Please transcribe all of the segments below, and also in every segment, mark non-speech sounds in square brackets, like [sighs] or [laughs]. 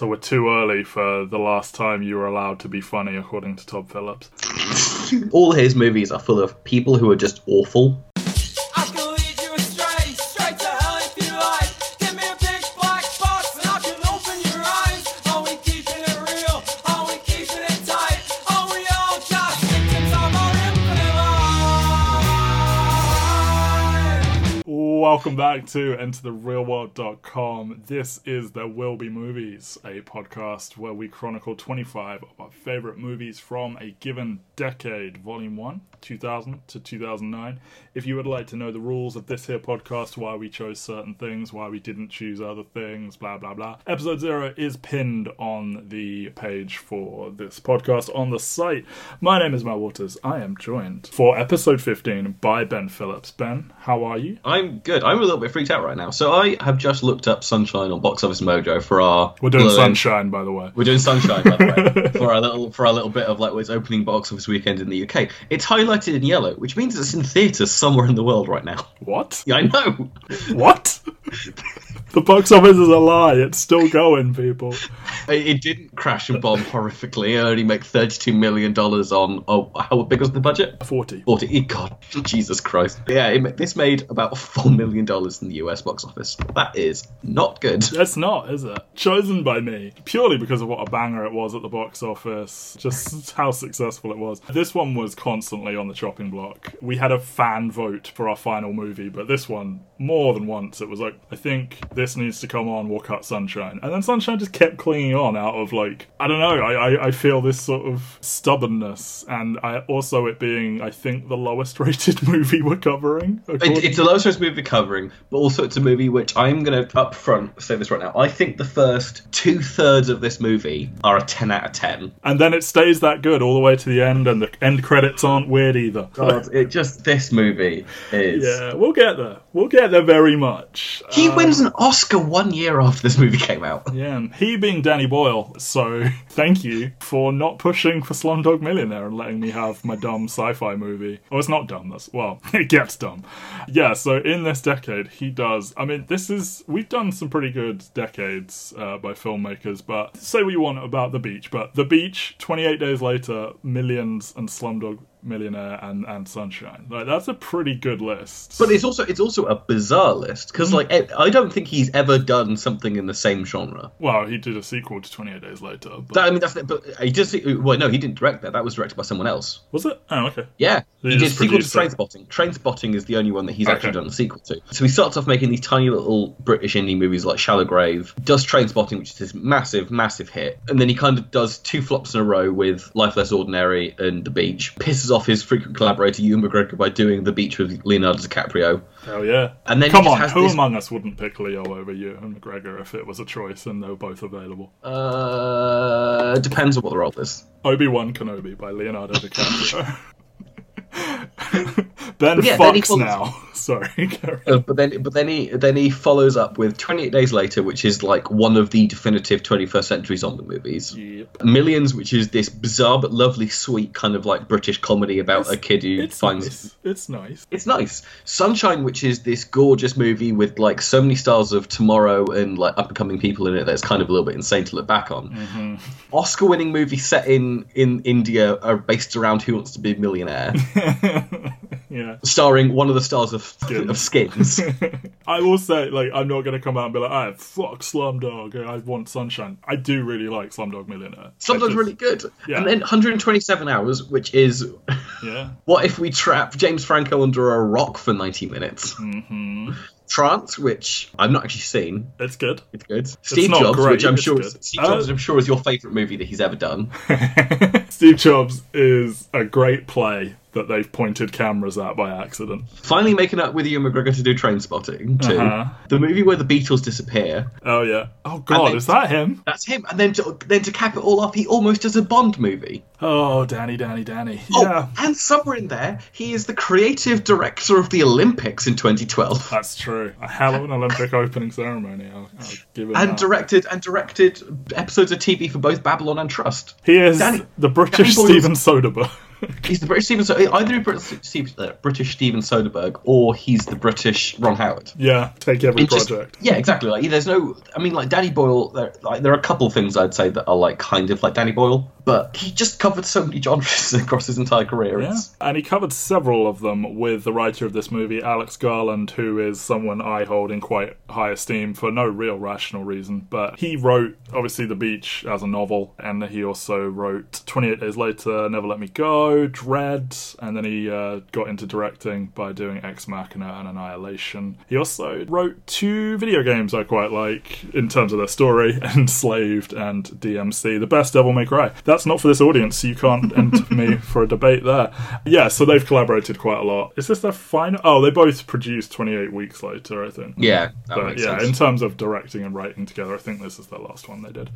So we're too early for the last time you were allowed to be funny, according to Todd Phillips. [laughs] All his movies are full of people who are just awful. Welcome back to EnterTheRealWorld.com. This is There Will Be Movies, a podcast where we chronicle 25 of our favourite movies from a given decade, Volume 1, 2000 to 2009. If you would like to know the rules of this here podcast, why we chose certain things, why we didn't choose other things, blah blah blah, episode 0 is pinned on the page for this podcast on the site. My name is Matt Waters. I am joined for episode 15 by Ben Phillips. Ben, how are you? I'm good. I'm a little bit freaked out right now. So I have just looked up Sunshine on Box Office Mojo for our. We're doing Sunshine, by the way. We're doing Sunshine, by the way, [laughs] for our little for our little bit of like its opening box office weekend in the UK. It's highlighted in yellow, which means it's in theaters somewhere in the world right now. What? Yeah, I know. What? The box office is a lie. It's still going, people. It, didn't crash and bomb horrifically. It only make thirty-two million dollars on. Oh, how big was the budget? 40. Forty. eh, God, Jesus Christ. Yeah, it, this made about four million dollars in the US box office. That is not good. It's not, is it? Chosen by me. Purely because of what a banger it was at the box office. Just how successful it was. This one was constantly on the chopping block. We had a fan vote for our final movie, but this one, more than once, it was like, I think this needs to come on, we'll cut Sunshine. And then Sunshine just kept clinging on out of like, I don't know, I, I, I feel this sort of stubbornness. And I also it being, I think, the lowest [laughs] rated movie we're covering. It, it's the lowest rated movie covering, but also it's a movie which I'm going to up front say this right now. I think the first two thirds of this movie are a 10 out of 10. and then it stays that good all the way to the end, and the end credits aren't weird either. God, it just, this movie is. [laughs] Yeah, we'll get there. We'll get there very much. He Uh, wins an Oscar one year after this movie came out. [laughs] yeah, he being Danny Boyle, so [laughs] thank you for not pushing for Slumdog Millionaire and letting me have my dumb sci-fi movie. Oh, it's not dumb. That's well, [laughs] it gets dumb. Yeah, so in this decade, he does. I mean, this is we've done some pretty good decades uh, by filmmakers, but say what you want about The Beach, but The Beach, 28 days later, Millions, and Slumdog Millionaire and and Sunshine. Like that's a pretty good list. But it's also it's also a bizarre list because like eh, I don't think he's ever done something in the same genre. Well, he did a sequel to 28 Days Later. But... That, I mean that's but he just well no he didn't direct that that was directed by someone else. Was it? Oh, okay. Yeah, He he, did sequel to. Trainspotting. Train Spotting is the only one that he's actually done a sequel to. So he starts off making these tiny little British indie movies like Shallow Grave, does Trainspotting, which is this massive, massive hit, and then he kind of does two flops in a row with Life Less Ordinary and The Beach. Pisses off his frequent collaborator Ewan McGregor by doing The Beach with Leonardo DiCaprio. Hell yeah. And then Come on, who this- among us wouldn't pick Leo over Ewan McGregor if it was a choice and they were both available? Uh, depends on what the role is. Obi Wan Kenobi by Leonardo [laughs] DiCaprio. [laughs] ben yeah, then he fucks follows- now. [laughs] Sorry, Uh, but then, but then he then he follows up with 28 Days Later, which is like one of the definitive 21st century zombie movies. Yep. Millions, which is this bizarre but lovely, sweet kind of like British comedy about It's- a kid who It's finds. nice. It's nice. It's nice. Sunshine, which is this gorgeous movie with like so many stars of tomorrow and like up and coming people in it that's kind of a little bit insane to look back on. Mm-hmm. Oscar winning movie set in in India are based around Who Wants to Be a Millionaire, [laughs] [laughs] yeah. starring one of the stars of Skins. of Skins. [laughs] I will say, like, I'm not going to come out and be like, ah, fuck Slumdog, I want Sunshine. I do really like Slumdog Millionaire. I Sometimes just- really good. Yeah. And then 127 hours, which is Yeah. [laughs] what if we trap James Franco under a rock for 90 minutes? hmm Trance, which I've not actually seen. It's good. It's good. Steve not Jobs, great, which I'm it's sure is, Steve Uh, Jobs, I'm sure is your favorite movie that he's ever done. Steve Jobs is a great play that they've pointed cameras at by accident. Finally, making up with Ewan McGregor to do Trainspotting too. Uh-huh. The movie where the Beatles disappear. Oh yeah. Oh god, is that him? That's him. And then to, then to cap it all off, he almost does a Bond movie. Oh, Danny, Danny, Danny. Oh, Yeah, and somewhere in there, he is the creative director of the Olympics in 2012. that's true. A hell of an Olympic opening ceremony. I'll, I'll give it. and that. directed and directed episodes of TV for both Babylon and Trust. He is Danny- the British Danny Steven Soderbergh. He's the British Steven. So either uh, British Steven Soderbergh or he's the British Ron Howard. yeah, take every It just- project. yeah, exactly. Like, there's no. I mean, like Danny Boyle. There, like, there are a couple of things I'd say that are like kind of like Danny Boyle, but he just covered so many [laughs] genres across his entire career. Yeah. It's- And he covered several of them with the writer of this movie, Alex Garland, who is someone I hold in quite high esteem for no real rational reason. But he wrote, obviously, The Beach as a novel, and he also wrote 28 Days Later, Never Let Me Go, Dredd, and then he uh, got into directing by doing Ex Machina and Annihilation. He also wrote two video games I quite like in terms of their story, [laughs] Enslaved and DMC. The best Devil May Cry. That's not for this audience, so you can't [laughs] enter me for a debate there. Yeah, so they've collaborated quite a lot. Is this their final? Oh, they both produced 28 weeks later, I think. yeah, that But makes yeah, sense. in terms of directing and writing together, I think this is the last one they did.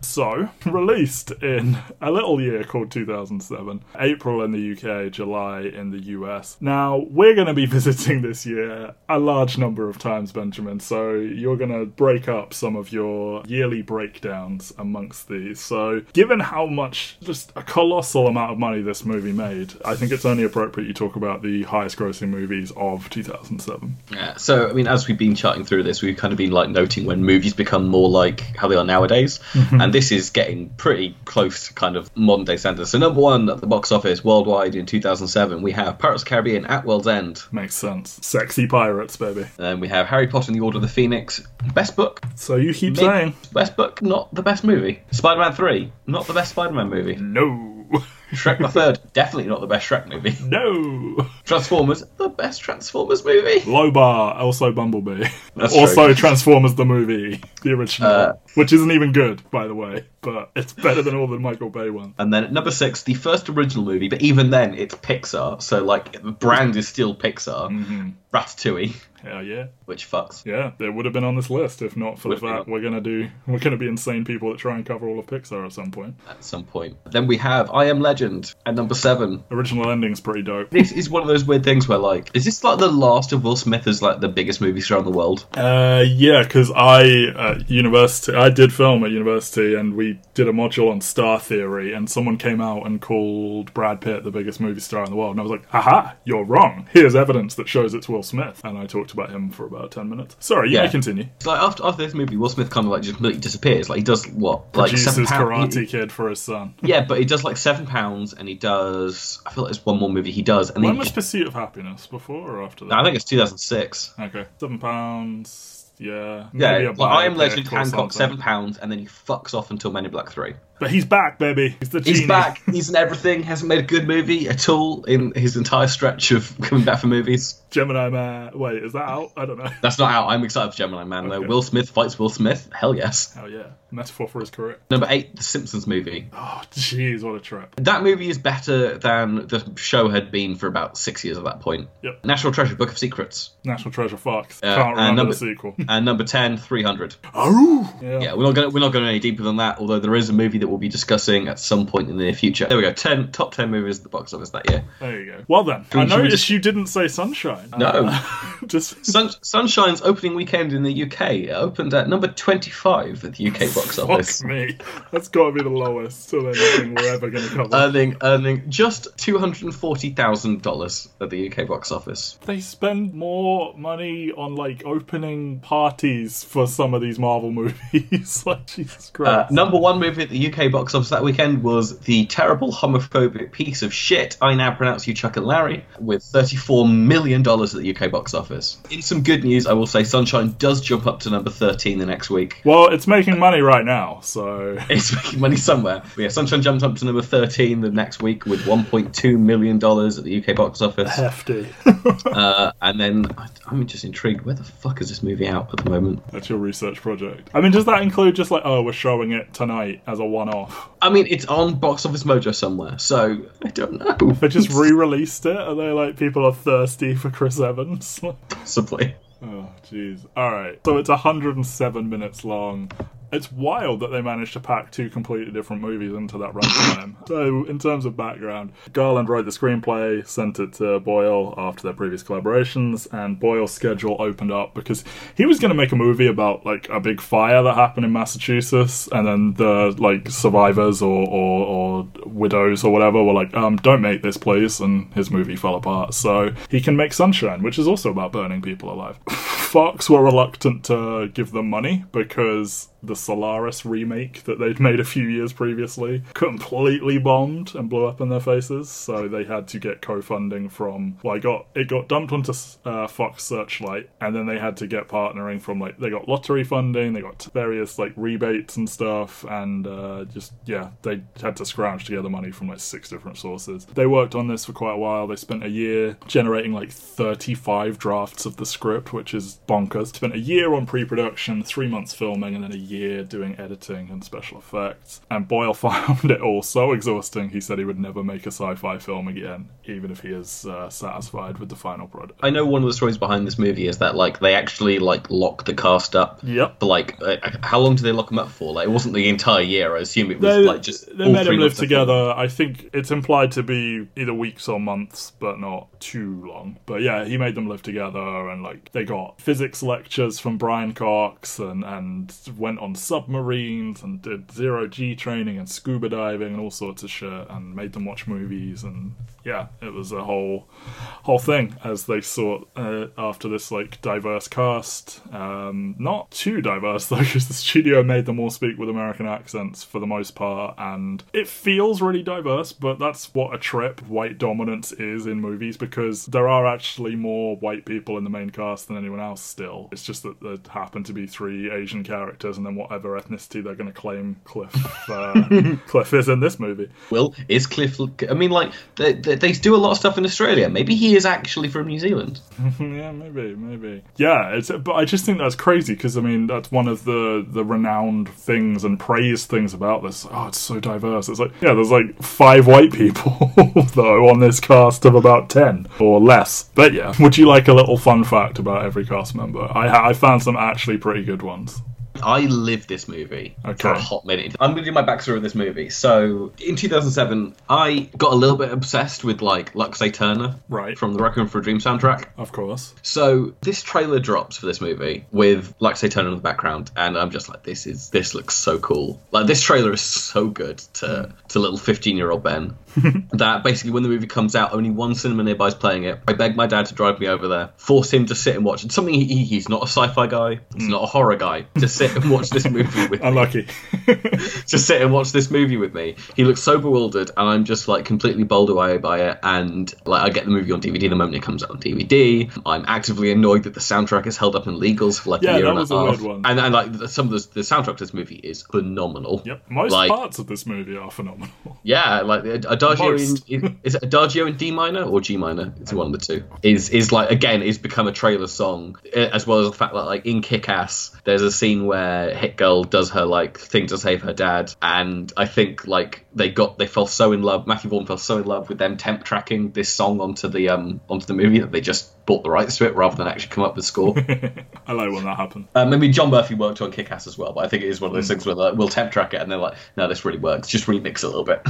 So, [laughs] released in a little year called 2007, April in the UK, July in the US. Now, we're going to be [laughs] visiting this year a large number of times, Benjamin, so you're going to break up some of your yearly breakdowns amongst these. So, given how much, just a colossal amount of money this movie made, I think it's only appropriate you talk about the highest grossing movies of 2007. Yeah, so I mean, as we've been chatting through this, we've kind of been like noting when movies become more like how they are nowadays, mm-hmm. and this is getting pretty close to kind of modern day standards. So number one at the box office worldwide in 2007, we have Pirates of the Caribbean: At World's End. Makes sense. Sexy pirates, baby. Then we have Harry Potter and the Order of the Phoenix. Best book, So you keep saying best book, not the best movie. Spider-Man Three, not the best Spider-Man movie. no, Shrek the Third, definitely not the best Shrek movie. no. Transformers, the best Transformers movie. Low bar, also Bumblebee. That's also true. Transformers the movie, the original, Uh, which isn't even good, by the way, but it's better than all the Michael Bay ones. And then at number six, the first original movie, but even then it's Pixar, so like the brand is still Pixar. Mm-hmm. Ratatouille, Hell yeah, which fucks. yeah. they would have been on this list if not for the Would be. fact we're gonna do. We're gonna be insane people that try and cover all of Pixar at some point. At some point. Then we have I Am Legend at number seven. Original ending's pretty dope. This is one of those weird things where like, is this like the last of Will Smith as like the biggest movie star in the world? Uh, yeah, because I at university, I did film at university, and we did a module on star theory, and someone came out and called Brad Pitt the biggest movie star in the world, and I was like, "Aha, you're wrong. Here's evidence that shows it's Will Smith." And I talked about him for about ten minutes. Sorry, you Yeah. may continue. It's like after after this movie, Will Smith kind of like just completely disappears. Like he does what? Like Produces seven pounds. Karate Kid for his son. [laughs] Yeah, but he does like seven pounds, and he does. I feel like there's one more movie he does, and When was Pursuit of Happiness? Before or after that? I think it's 2006. Okay, seven pounds. Yeah, Yeah, like, I Am Legend, Hancock, something. seven pounds, and then he fucks off until Men in Black Three. But he's back, baby. He's the He's back. He's in everything. Hasn't made a good movie at all in his entire stretch of [laughs] coming back for movies. Gemini Man. Wait, is that out? I don't know. That's not out. I'm excited for Gemini Man though. Will Smith fights Will Smith. Hell yes. Hell yeah, metaphor for his career. Number eight, The Simpsons movie. Oh, jeez, what a trip. That movie is better than the show had been for about six years at that point. Yep. National Treasure, Book of Secrets. National Treasure Fox. Uh, Can't and remember number- the sequel. And number 10, 300. Oh, yeah. Yeah, we're not going. We're not going any deeper than that. Although there is a movie that we'll be discussing at some point in the near future. There we go. Ten top ten movies at the box office that year. There you go. Well then, Should we- I should we noticed just- you didn't say Sunshine. No. Uh, [laughs] just [laughs] Sun, Sunshine's opening weekend in the UK it opened at number twenty-five at the UK box fuck office, me. That's got to be the lowest of anything we're ever going to cover. earning earning just two hundred and forty thousand dollars at the UK box office. they spend more money on like opening parties for some of these Marvel [laughs] movies. like Jesus Uh, Christ. number one movie at the UK box office that weekend was the terrible homophobic piece of shit I now pronounce you Chuck and Larry with $34 million at the UK box office. In some good news, I will say Sunshine does jump up to number 13 the next week. Well, it's making money right now, so [laughs] It's making money somewhere. But yeah, Sunshine jumped up to number 13 the next week with $1.2 million at the UK box office. hefty. [laughs] Uh, and then I- I'm just intrigued. Where the fuck is this movie out at the moment? That's your research project. I mean, does that include just like, oh, we're showing it tonight as a one-off? I mean, it's on Box Office Mojo somewhere, so I don't know. [laughs] They just [laughs] re-released it. Are they like people are thirsty for Chris Evans? [laughs] Possibly. Oh, jeez. All right. So it's 107 minutes long. It's wild that they managed to pack two completely different movies into that runtime. [coughs] so, in terms of background, Garland wrote the screenplay, sent it to Boyle after their previous collaborations, and Boyle's schedule opened up because he was going to make a movie about like a big fire that happened in Massachusetts, and then the like survivors or or, or widows or whatever were like, um, "Don't make this, please," and his movie fell apart. So he can make Sunshine, which is also about burning people alive. [laughs] Fox were reluctant to give them money because the Solaris remake that they'd made a few years previously completely bombed and blew up in their faces. So they had to get co-funding from. Well, I got it got dumped onto uh, Fox Searchlight, and then they had to get partnering from like they got lottery funding, they got various like rebates and stuff, and uh, just yeah, they had to scrounge together money from like six different sources. They worked on this for quite a while. They spent a year generating like 35 drafts of the script, which is bonkers. Spent a year on pre-production, three months filming, and then a year doing editing and special effects. And Boyle [laughs] found it all so exhausting, he said he would never make a sci fi film again, even if he is uh, satisfied with the final product. I know one of the stories behind this movie is that like they actually like locked the cast up. Yep. For like, uh, how long do they lock them up for? Like, it wasn't the entire year. I assume it was They, like just they made them live together. I think it's implied to be either weeks or months, but not too long. But yeah, he made them live together, and like they got physics lectures from Brian Cox, and and went on submarines and did zero G training and scuba diving and all sorts of shit, and made them watch movies, and yeah, it was a whole whole thing as they sought uh, after this like diverse cast. Um, not too diverse [laughs] though, because the studio made them all speak with American accents for the most part, and it feels really diverse. But that's what a trip white dominance is in movies because there are actually more white people in the main cast than anyone else. Still, it's just that there happen to be three Asian characters, and then whatever ethnicity they're going to claim Cliff uh, [laughs] Cliff is in this movie. Will is Cliff? I mean, like they, they, they do a lot of stuff in Australia. Maybe he is actually from New Zealand. [laughs] yeah, maybe, maybe. Yeah, it's but I just think that's crazy because I mean that's one of the the renowned things and praised things about this. Oh, it's so diverse. It's like yeah, there's like five white people [laughs] though on this cast of about ten or less. But yeah, would you like a little fun fact about every cast member? I I found some actually pretty good ones. I lived this movie for a hot minute. I'm going to do my backstory of this movie. So, in 2007, I got a little bit obsessed with like Lux Aeterna Right. from the Requiem for a Dream soundtrack. Of course. So this trailer drops for this movie with Lux Aeterna in the background, and I'm just like, this is this looks so cool. Like this trailer is so good to to little 15 year old Ben [laughs] that basically when the movie comes out, only one cinema nearby is playing it. I begged my dad to drive me over there, force him to sit and watch. It's something he, he- he's not a sci-fi guy, he's mm. not a horror guy. To sit [laughs] and watch this movie with me Unlucky. [laughs] to sit and watch this movie with me. He looks so bewildered, and I'm just like completely bowled away by it. And like, I get the movie on DVD the moment it comes out on DVD. I'm actively annoyed that the soundtrack is held up in legals for like Yeah, a year that and was a a half. weird one. And and like some of the, the soundtrack to this movie is phenomenal. yep. Most Like- parts of this movie are phenomenal. [laughs] Yeah, like Adagio in, is it Adagio in D minor or G minor? It's one of the two. Is is like again is become a trailer song eh, as well as the fact that like in Kick Ass there's a scene where Hit Girl does her like thing to save her dad, and I think like they got they fell so in love. Matthew Vaughn fell so in love with them temp tracking this song onto the um onto the movie that they just bought the rights to it rather than actually come up with score. [laughs] I like when that happened. Um, I mean, John Murphy worked on Kick Ass as well, but I think it is one of those things where like, we'll temp track it and they're like, no, this really works. Just remix it a little bit.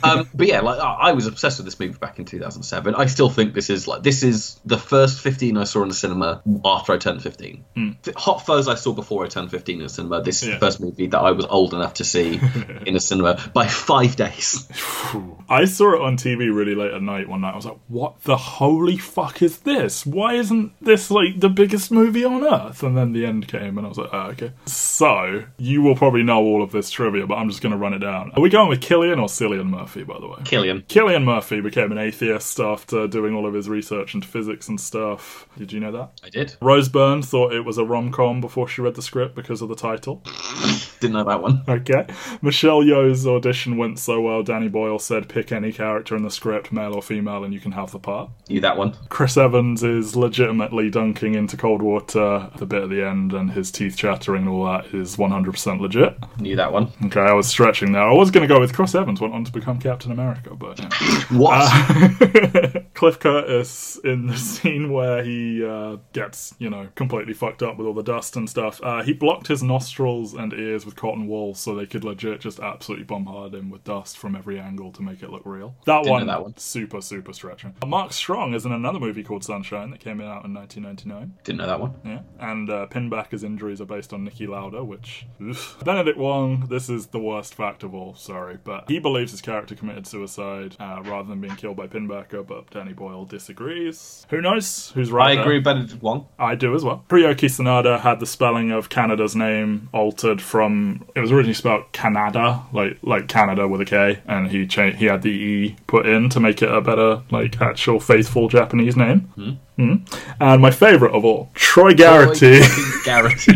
[laughs] um, but yeah, like I was obsessed with this movie back in 2007. I still think this is like this is the first 15 I saw in the cinema after I turned 15. F- Hot Fuzz I saw before I turned 15 in the cinema. This is. Yeah. the first movie that I was old enough to see [laughs] in a cinema by five days. I saw it on TV really late at night one night. I was like, "What the holy fuck is this? Why isn't this like the biggest movie on earth?" And then the end came, and I was like, "Oh, okay." So you will probably know all of this trivia, but I'm just going to run it down. Are we going with Killian or Cillian Murphy? By the way, Killian. Killian Murphy became an atheist after doing all of his research into physics and stuff. Did you know that? I did. Rose Byrne thought it was a rom com before she read the script because of the title. [laughs] Didn't know that one. Okay. Michelle Yeoh's audition went so well, Danny Boyle said pick any character in the script, male or female, and you can have the part. You that one. Chris Evans is legitimately dunking into cold water at the bit at the end, and his teeth chattering and all that is 100% legit. Knew that one. Okay, I was stretching there. I was going to go with Chris Evans, went on to become Captain America, but. yeah. [laughs] What? Uh, [laughs] Cliff Curtis in the [laughs] scene where he uh, gets, you know, completely fucked up with all the dust and stuff. Uh, he blocked his nostrils and ears with cotton wool so they could legit just absolutely bombard him with dust from every angle to make it look real. That one, that one. super, super stretching. Mark Strong is in another movie called Sunshine that came out in 1999. Didn't know that one. Yeah, and uh, Pinbacker's injuries are based on Niki Lauda, which oof. Benedict Wong. This is the worst fact of all. Sorry, but he believes his character committed suicide uh, rather than being killed by Pinbacker. But Danny Boyle disagrees. Who knows? Who's right? I agree with Benedict Wong. I do as well. Hiroyuki Sanada had the spelling of Kaneda's name altered from it was originally spelled Canada, like like Canada with a K, and he changed. he had the E put in to make it a better like actual faithful Japanese name. Hmm. Hmm. And my favourite of all, Troy Garity. [laughs] Garity.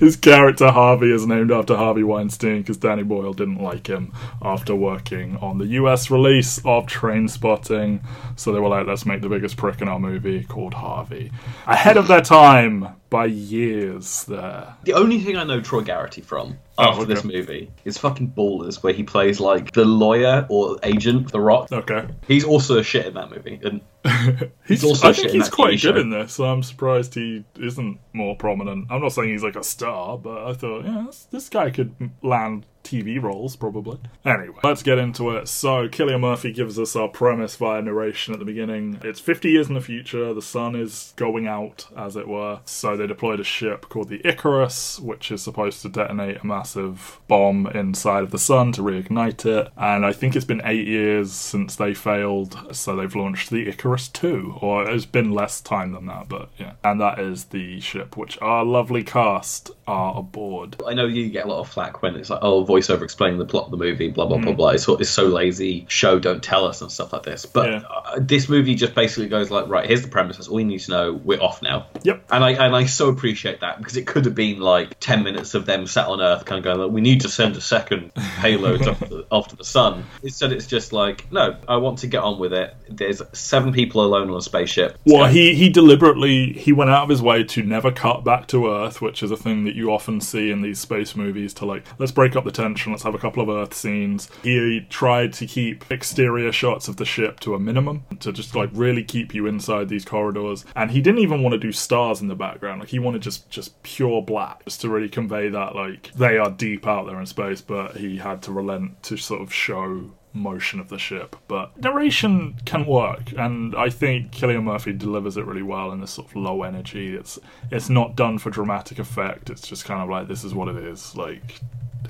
His character Harvey is named after Harvey Weinstein because Danny Boyle didn't like him after working on the US release of Trainspotting. So they were like, let's make the biggest prick in our movie called Harvey. Ahead of their time by years there. The only thing I know Troy Garity from Oh, after this movie is fucking Ballers, where he plays like the lawyer or agent, The Rock. Okay. He's also a shit in that movie, and [laughs] He's, also I think in he's quite TV good show. in this, so I'm surprised he isn't more prominent. I'm not saying he's like a star, but I thought, yeah, this, this guy could land TV roles probably. Anyway, let's get into it. So, Killian Murphy gives us our premise via narration at the beginning. It's 50 years in the future, the sun is going out, as it were. So, they deployed a ship called the Icarus, which is supposed to detonate a massive bomb inside of the sun to reignite it. And I think it's been eight years since they failed, so they've launched the Icarus 2, or it's been less time than that, but yeah. And that is the ship which our lovely cast are aboard. I know you get a lot of flack when it's like, oh, voiceover explaining the plot of the movie, blah blah blah Hmm. blah. It's, it's so lazy. Show don't tell us and stuff like this. But Yeah. uh, this movie just basically goes like, right, here's the premise. That's all you need to know. We're off now. Yep. And I and I so appreciate that because it could have been like ten minutes of them sat on Earth, kind of going, like, we need to send a second [laughs] payload after, the, after the sun. Instead, it's just like, no, I want to get on with it. There's seven people alone on a spaceship. Well, go. he he deliberately he went out of his way to never cut back to Earth, which is a thing that you often see in these space movies. To like, let's break up the tension. Let's have a couple of Earth scenes. He tried to keep exterior shots of the ship to a minimum to just like really keep you inside these corridors. And he didn't even want to do stars in the background. Like he wanted just just pure black, just to really convey that like they are deep out there in space. But he had to relent to sort of show motion of the ship. But narration can work, and I think Killian Murphy delivers it really well in this sort of low energy. It's it's not done for dramatic effect. It's just kind of like this is what it is. Like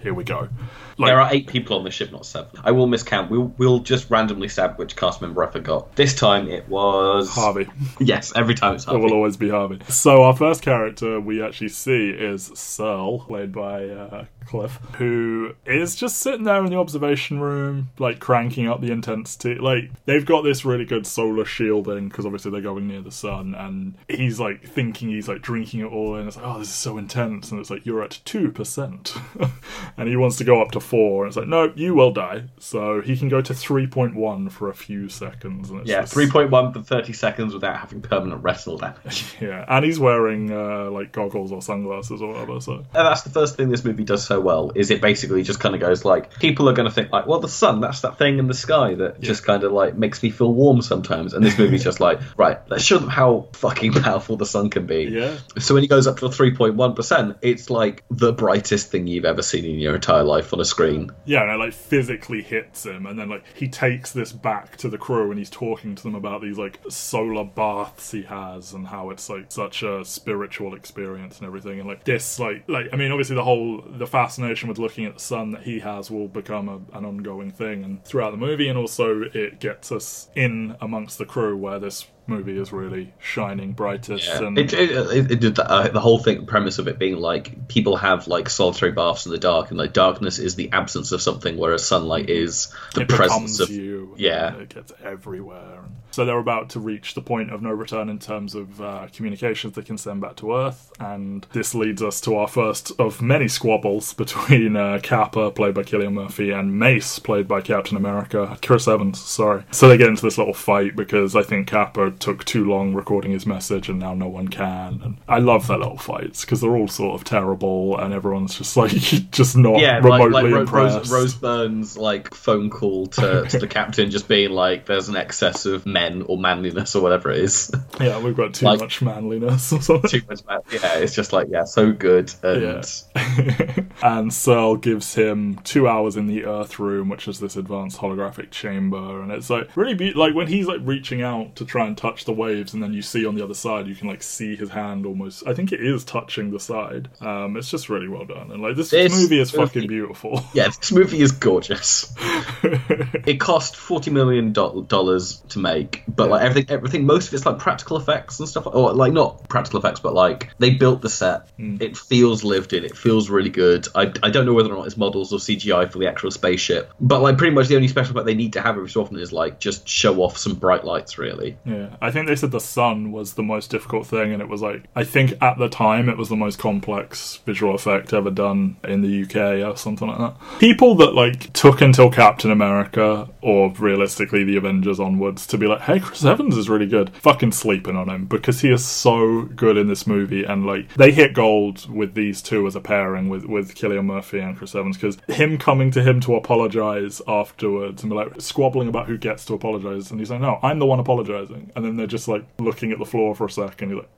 here we go. Like, There are eight people on the ship, not seven. I will miscount. We'll, we'll just randomly stab which cast member I forgot. This time it was Harvey. Yes, every time it's Harvey. [laughs] It will always be Harvey. So our first character we actually see is Searle, played by uh, Cliff, who is just sitting there in the observation room, like cranking up the intensity. Like they've got this really good solar shielding because obviously they're going near the sun, and he's like thinking he's like drinking it all in. It's like, oh, this is so intense, and it's like you're at two percent, [laughs] and he wants to go up to four, and it's like, no, you will die. So he can go to three point one for a few seconds, and it's Yeah, just- three point one for thirty seconds without having permanent retinal damage. [laughs] Yeah, and he's wearing uh, like goggles or sunglasses or whatever. So And that's the first thing this movie does so well is it basically just kind of goes like people are going to think like well the sun that's that thing in the sky that just kind of like makes me feel warm sometimes and this [laughs] movie's just like right let's show them how fucking [laughs] powerful the sun can be yeah, so when he goes up to 3.1% it's like the brightest thing you've ever seen in your entire life on a screen. Yeah, and it like physically hits him, and then like he takes this back to the crew, and he's talking to them about these like solar baths he has, and how it's like such a spiritual experience and everything, and like this like like I mean obviously the whole the fascination with looking at the sun that he has will become a, an ongoing thing, and throughout the movie, and also it gets us in amongst the crew where this movie is really shining brightest and It, it, it, it did uh, the whole thing, premise of it being like people have like solitary baths in the dark, and like darkness is the absence of something, whereas sunlight is the it presence of you. yeah. it gets everywhere. So they're about to reach the point of no return in terms of uh, communications they can send back to Earth, and this leads us to our first of many squabbles between uh, Capa, played by Killian Murphy, and Mace, played by Captain America, Chris Evans. Sorry. So they get into this little fight because I think Capa took too long recording his message and now no one can. And I love their little fights because they're all sort of terrible and everyone's just [laughs] like just not Yeah, like, remotely like Ro- impressed. Rose, Rose Byrne's like phone call to, to the [laughs] captain, just being like, "There's an excess of men or manliness or whatever it is." [laughs] Yeah, we've got too Like- much manliness or something. Too much man- Yeah, it's just like yeah, so good. And Yeah. and Searle gives him two hours in the Earth Room, which is this advanced holographic chamber, and it's like really be- like when he's like reaching out to try and touch the waves, and then you see on the other side, you can like see his hand almost. I think it is touching the side. Um, it's just really well done, and like this, This movie is movie- fucking beautiful. [laughs] yeah, this movie is gorgeous. [laughs] It cost forty million dollars to make, but like everything, everything, most of it's like practical effects and stuff, or like not practical effects, but like they built the set. It feels lived in. It feels really good. I, I don't know whether or not it's models or CGI for the actual spaceship, but like pretty much the only special effect they need to have every so often is like just show off some bright lights. Really, Yeah, I think they said the sun was the most difficult thing, and it was like I think at the time it was the most complex visual effect ever done in the UK or something like that. People that like took until Captain America or realistically the Avengers onwards to be like, hey, Chris Evans is really good, fucking sleeping on him because he is so good in this movie, and like they hit gold with these two as a pairing with with Killian Murphy and Chris Evans because him coming to him to apologize afterwards and be like squabbling about who gets to apologize, and he's like, no, I'm the one apologizing, and then they're just like looking at the floor for a second, he's like.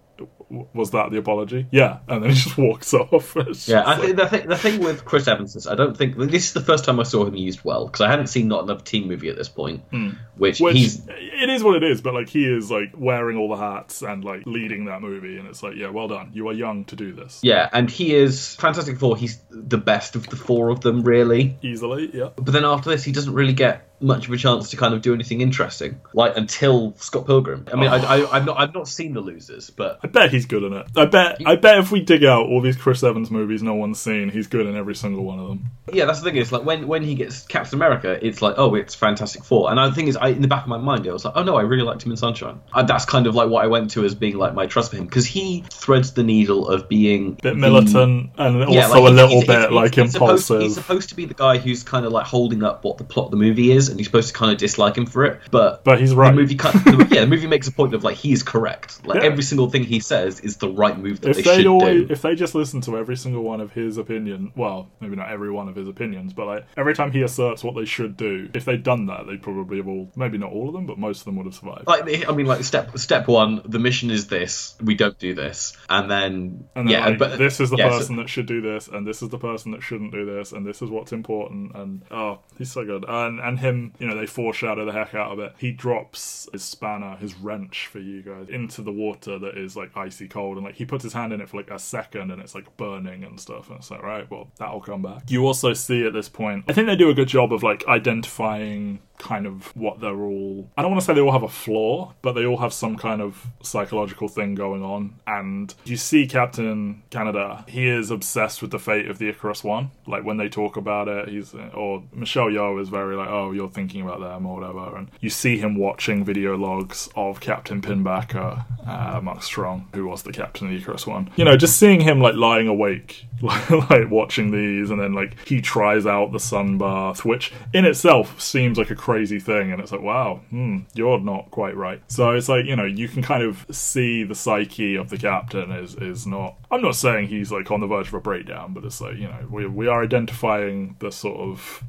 Was that the apology? Yeah, and then he [laughs] just walks off. [laughs] It's yeah. I like- think the, thing, the thing with Chris Evans is I don't think this is the first time I saw him used well because I hadn't seen Not Another Teen Movie at this point, hmm. which, Which he's it is what it is, but like he is like wearing all the hats and like leading that movie, and it's like, yeah, well done. You are young to do this Yeah, and he is Fantastic Four. He's the best of the four of them, really. easily. Yeah, But then after this, he doesn't really get much of a chance to kind of do anything interesting, like until Scott Pilgrim. I mean, I, I, I've not, I've not seen The Losers, but I bet he's good in it. I bet, I bet if we dig out all these Chris Evans movies no one's seen, he's good in every single one of them. yeah, that's the thing. Is like when when he gets Captain America, it's like, oh, it's Fantastic Four. And the thing is, I, in the back of my mind, I was like, oh no, I really liked him in Sunshine. And that's kind of like what I went to as being like my trust for him because he threads the needle of being Bit the- militant and also Yeah, a little he's- bit he's- like he's supposed- impulsive. he's supposed to be the guy who's kind of like holding up what the plot of the movie is, and you're supposed to kind of dislike him for it. But But he's right. The movie, kind the, [laughs] yeah, the movie makes a point of like he's correct. Like Yeah. every single thing he says is the right move that if they should always, do. if they just listen to every single one of his opinion, well, maybe not every one of his opinions, but like every time he asserts what they should do, if they'd done that, they probably have all, maybe not all of them, but most of them would have survived. Like I mean, like step step one, the mission is this. We don't do this, and then And then, yeah, like, but this is the yeah, so- person that should do this, and this is the person that shouldn't do this, and this is what's important. And oh, he's so good. And and him, you know, they foreshadow the heck out of it. He drops his spanner, his wrench for you guys, into the water that is like icy cold, and like he puts his hand in it for like a second, and it's like burning and stuff. And it's like, right, well, that'll come back. You also see at this point, I think they do a good job of like identifying kind of what they're all I don't want to say they all have a flaw, but they all have some kind of psychological thing going on. And you see Captain Kaneda, he is obsessed with the fate of the Icarus One. Like when they talk about it, he's or Michelle Yeoh is very like, oh, you're thinking about them or whatever. And you see him watching video logs of Captain Pinbacker, uh, Mark Strong, who was the captain of the Icarus One. You know, just seeing him like lying awake, [laughs] like watching these, and then like he tries out the sun bath, which in itself seems like a crazy thing, and it's like, wow, hmm, you're not quite right. So it's like you know, you can kind of see the psyche of the captain is is not. I'm not saying he's like on the verge of a breakdown, but it's like you know, we we are identifying the sort of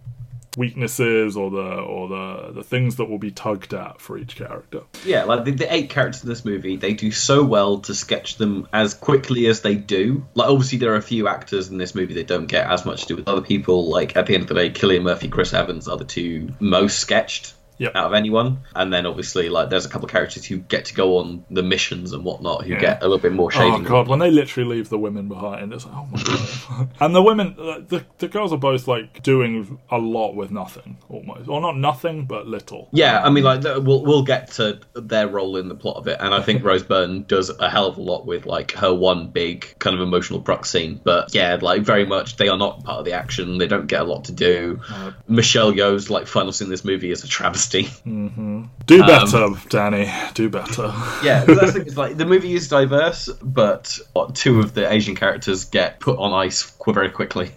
weaknesses or the or the the things that will be tugged at for each character. Yeah, like the, the eight characters in this movie, they do so well to sketch them as quickly as they do. Like, obviously, there are a few actors in this movie that don't get as much to do with other people. Like, at the end of the day, Killian Murphy, Chris Evans are the two most sketched. Yep. Out of anyone, and then obviously, like, there's a couple of characters who get to go on the missions and whatnot, who Yeah. get a little bit more shading. Oh god, when they literally leave the women behind, it's like, oh my god. [laughs] and the women, uh, the the girls are both like doing a lot with nothing, almost, or not nothing, but little. Yeah, I mean, like we'll we'll get to their role in the plot of it, and I think [laughs] Rose Byrne does a hell of a lot with like her one big kind of emotional crux scene. But yeah, like very much they are not part of the action. They don't get a lot to do. Michelle Yeoh's like final scene in this movie is a travesty. Nasty. Mm-hmm. Do um, better, Danny. Do better. Yeah, [laughs] that's the thing, it's like the movie is diverse, but what, two of the Asian characters get put on ice qu- very quickly.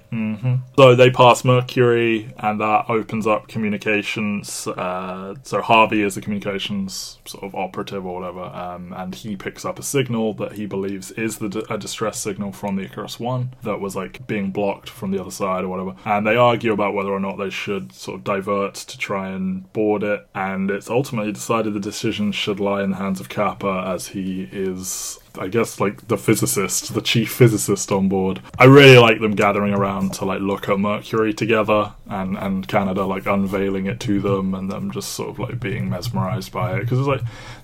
So they pass Mercury, and that opens up communications. Uh, so Harvey is the communications sort of operative or whatever, um, and he picks up a signal that he believes is the a distress signal from the Icarus One that was like being blocked from the other side or whatever. And they argue about whether or not they should sort of divert to try and board it. And it's ultimately decided the decision should lie in the hands of Capa, as he is I guess like the physicist, the chief physicist on board. I really like them gathering around to like look at Mercury together and and Kaneda like unveiling it to them and them just sort of like being mesmerized by it because it's like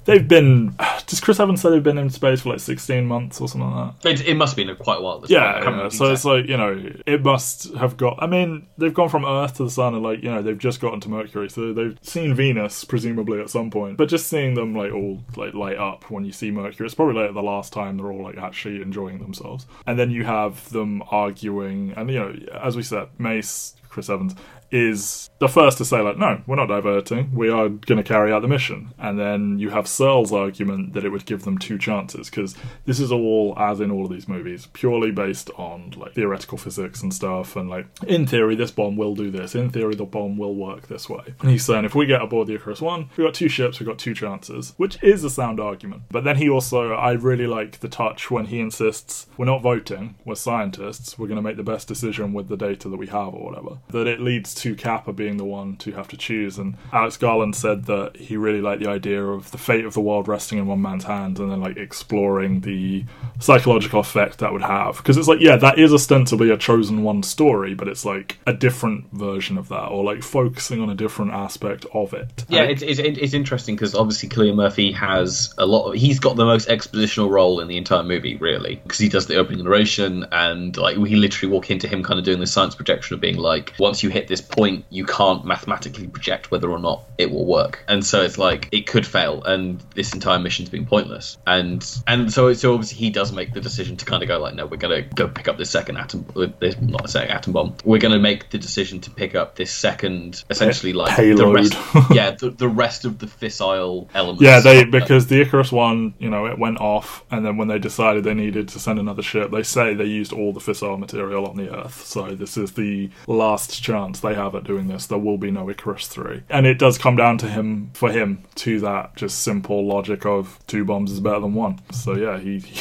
they've been. [sighs] Does Chris Evans say they've been in space for like sixteen months or something like that? It, it must have been quite a while. This Yeah, yeah. so it's like you know, it must have got. I mean, they've gone from Earth to the Sun, and like you know, they've just gotten to Mercury, so they've seen Venus presumably at some point. But just seeing them like all like light up when you see Mercury, it's probably like the last time they're all like actually enjoying themselves. And then you have them arguing, and you know, as we said, Mace, Chris Evans is the first to say like no we're not diverting. We are going to carry out the mission. And then you have searle's argument that it would give them two chances because this is all as in all of these movies purely based on like theoretical physics and stuff. And like in theory this bomb will do this. In theory the bomb will work this way. And he's saying if we get aboard the icarus one we've got two ships we've got two chances which is a sound argument. But then he also i really like the touch when he insists we're not voting we're scientists we're going to make the best decision with the data that we have or whatever that it leads to capa being the one to have to choose and alex garland said that he really liked the idea of the fate of the world resting in one man's hands and then like exploring the psychological effect that would have because it's like yeah that is ostensibly a chosen one story but it's like a different version of that or like focusing on a different aspect of it Yeah, it's, it's, it's interesting because obviously Killian Murphy has a lot. Of, he's got the most expositional role in the entire movie, really, because he does the opening narration and like we literally walk into him kind of doing the science projection of being like, once you hit this point, you can't mathematically project whether or not it will work, and so it's like it could fail, and this entire mission's been pointless, and and so so obviously he does make the decision to kind of go like, no, we're gonna go pick up this second atom, uh, this not a second atom bomb, we're gonna make the decision to pick up this second, essentially like the Payload. rest, [laughs] yeah, the, the rest of the fissile elements. Yeah, they because the Icarus one, you know, it went off, and then when they decided they needed to send another ship, they say they used all the fissile material on the Earth. So this is the last chance they have at doing this. There will be no Icarus three, and it does come down to him for him to that just simple logic of two bombs is better than one. So yeah, he. He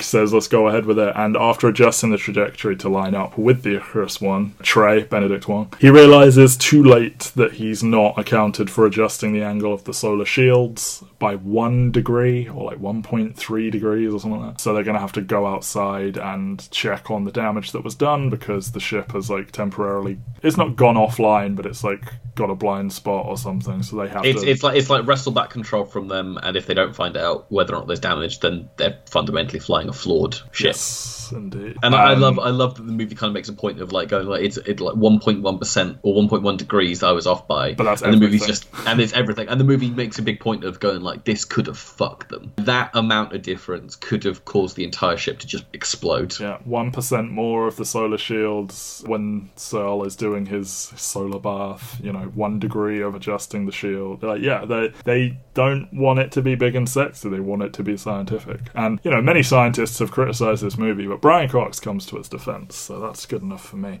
says, let's go ahead with it. And after adjusting the trajectory to line up with the Icarus one, Trey, Benedict Wong, he realizes too late that he's not accounted for adjusting the angle of the solar shields by one degree or like 1.3 degrees or something like that. So they're going to have to go outside and check on the damage that was done because the ship has like temporarily, it's not gone offline, but it's like got a blind spot or something. So they have It's, to. it's like it's like wrestle back control from them, and if they don't find out whether or not there's damage, then they're fundamentally flying a flawed ship. yes, indeed. And I I Um, love, I love that the movie kind of makes a point of like going like it's it's like 1.1 percent or 1.1 degrees I was off by, But that's and the movie's just and it's everything, and the movie makes a big point of going like this could have fucked them. That amount of difference could have caused the entire ship to just explode. Yeah, one percent more of the solar shields when Searle is doing his solar bath. You know, one degree of adjusting the shield. They're like, yeah, they they don't want it to be big and sexy. They want it to be scientific. And you know, many scientists have criticized this movie, but Brian Cox comes to its defense, so that's good enough for me.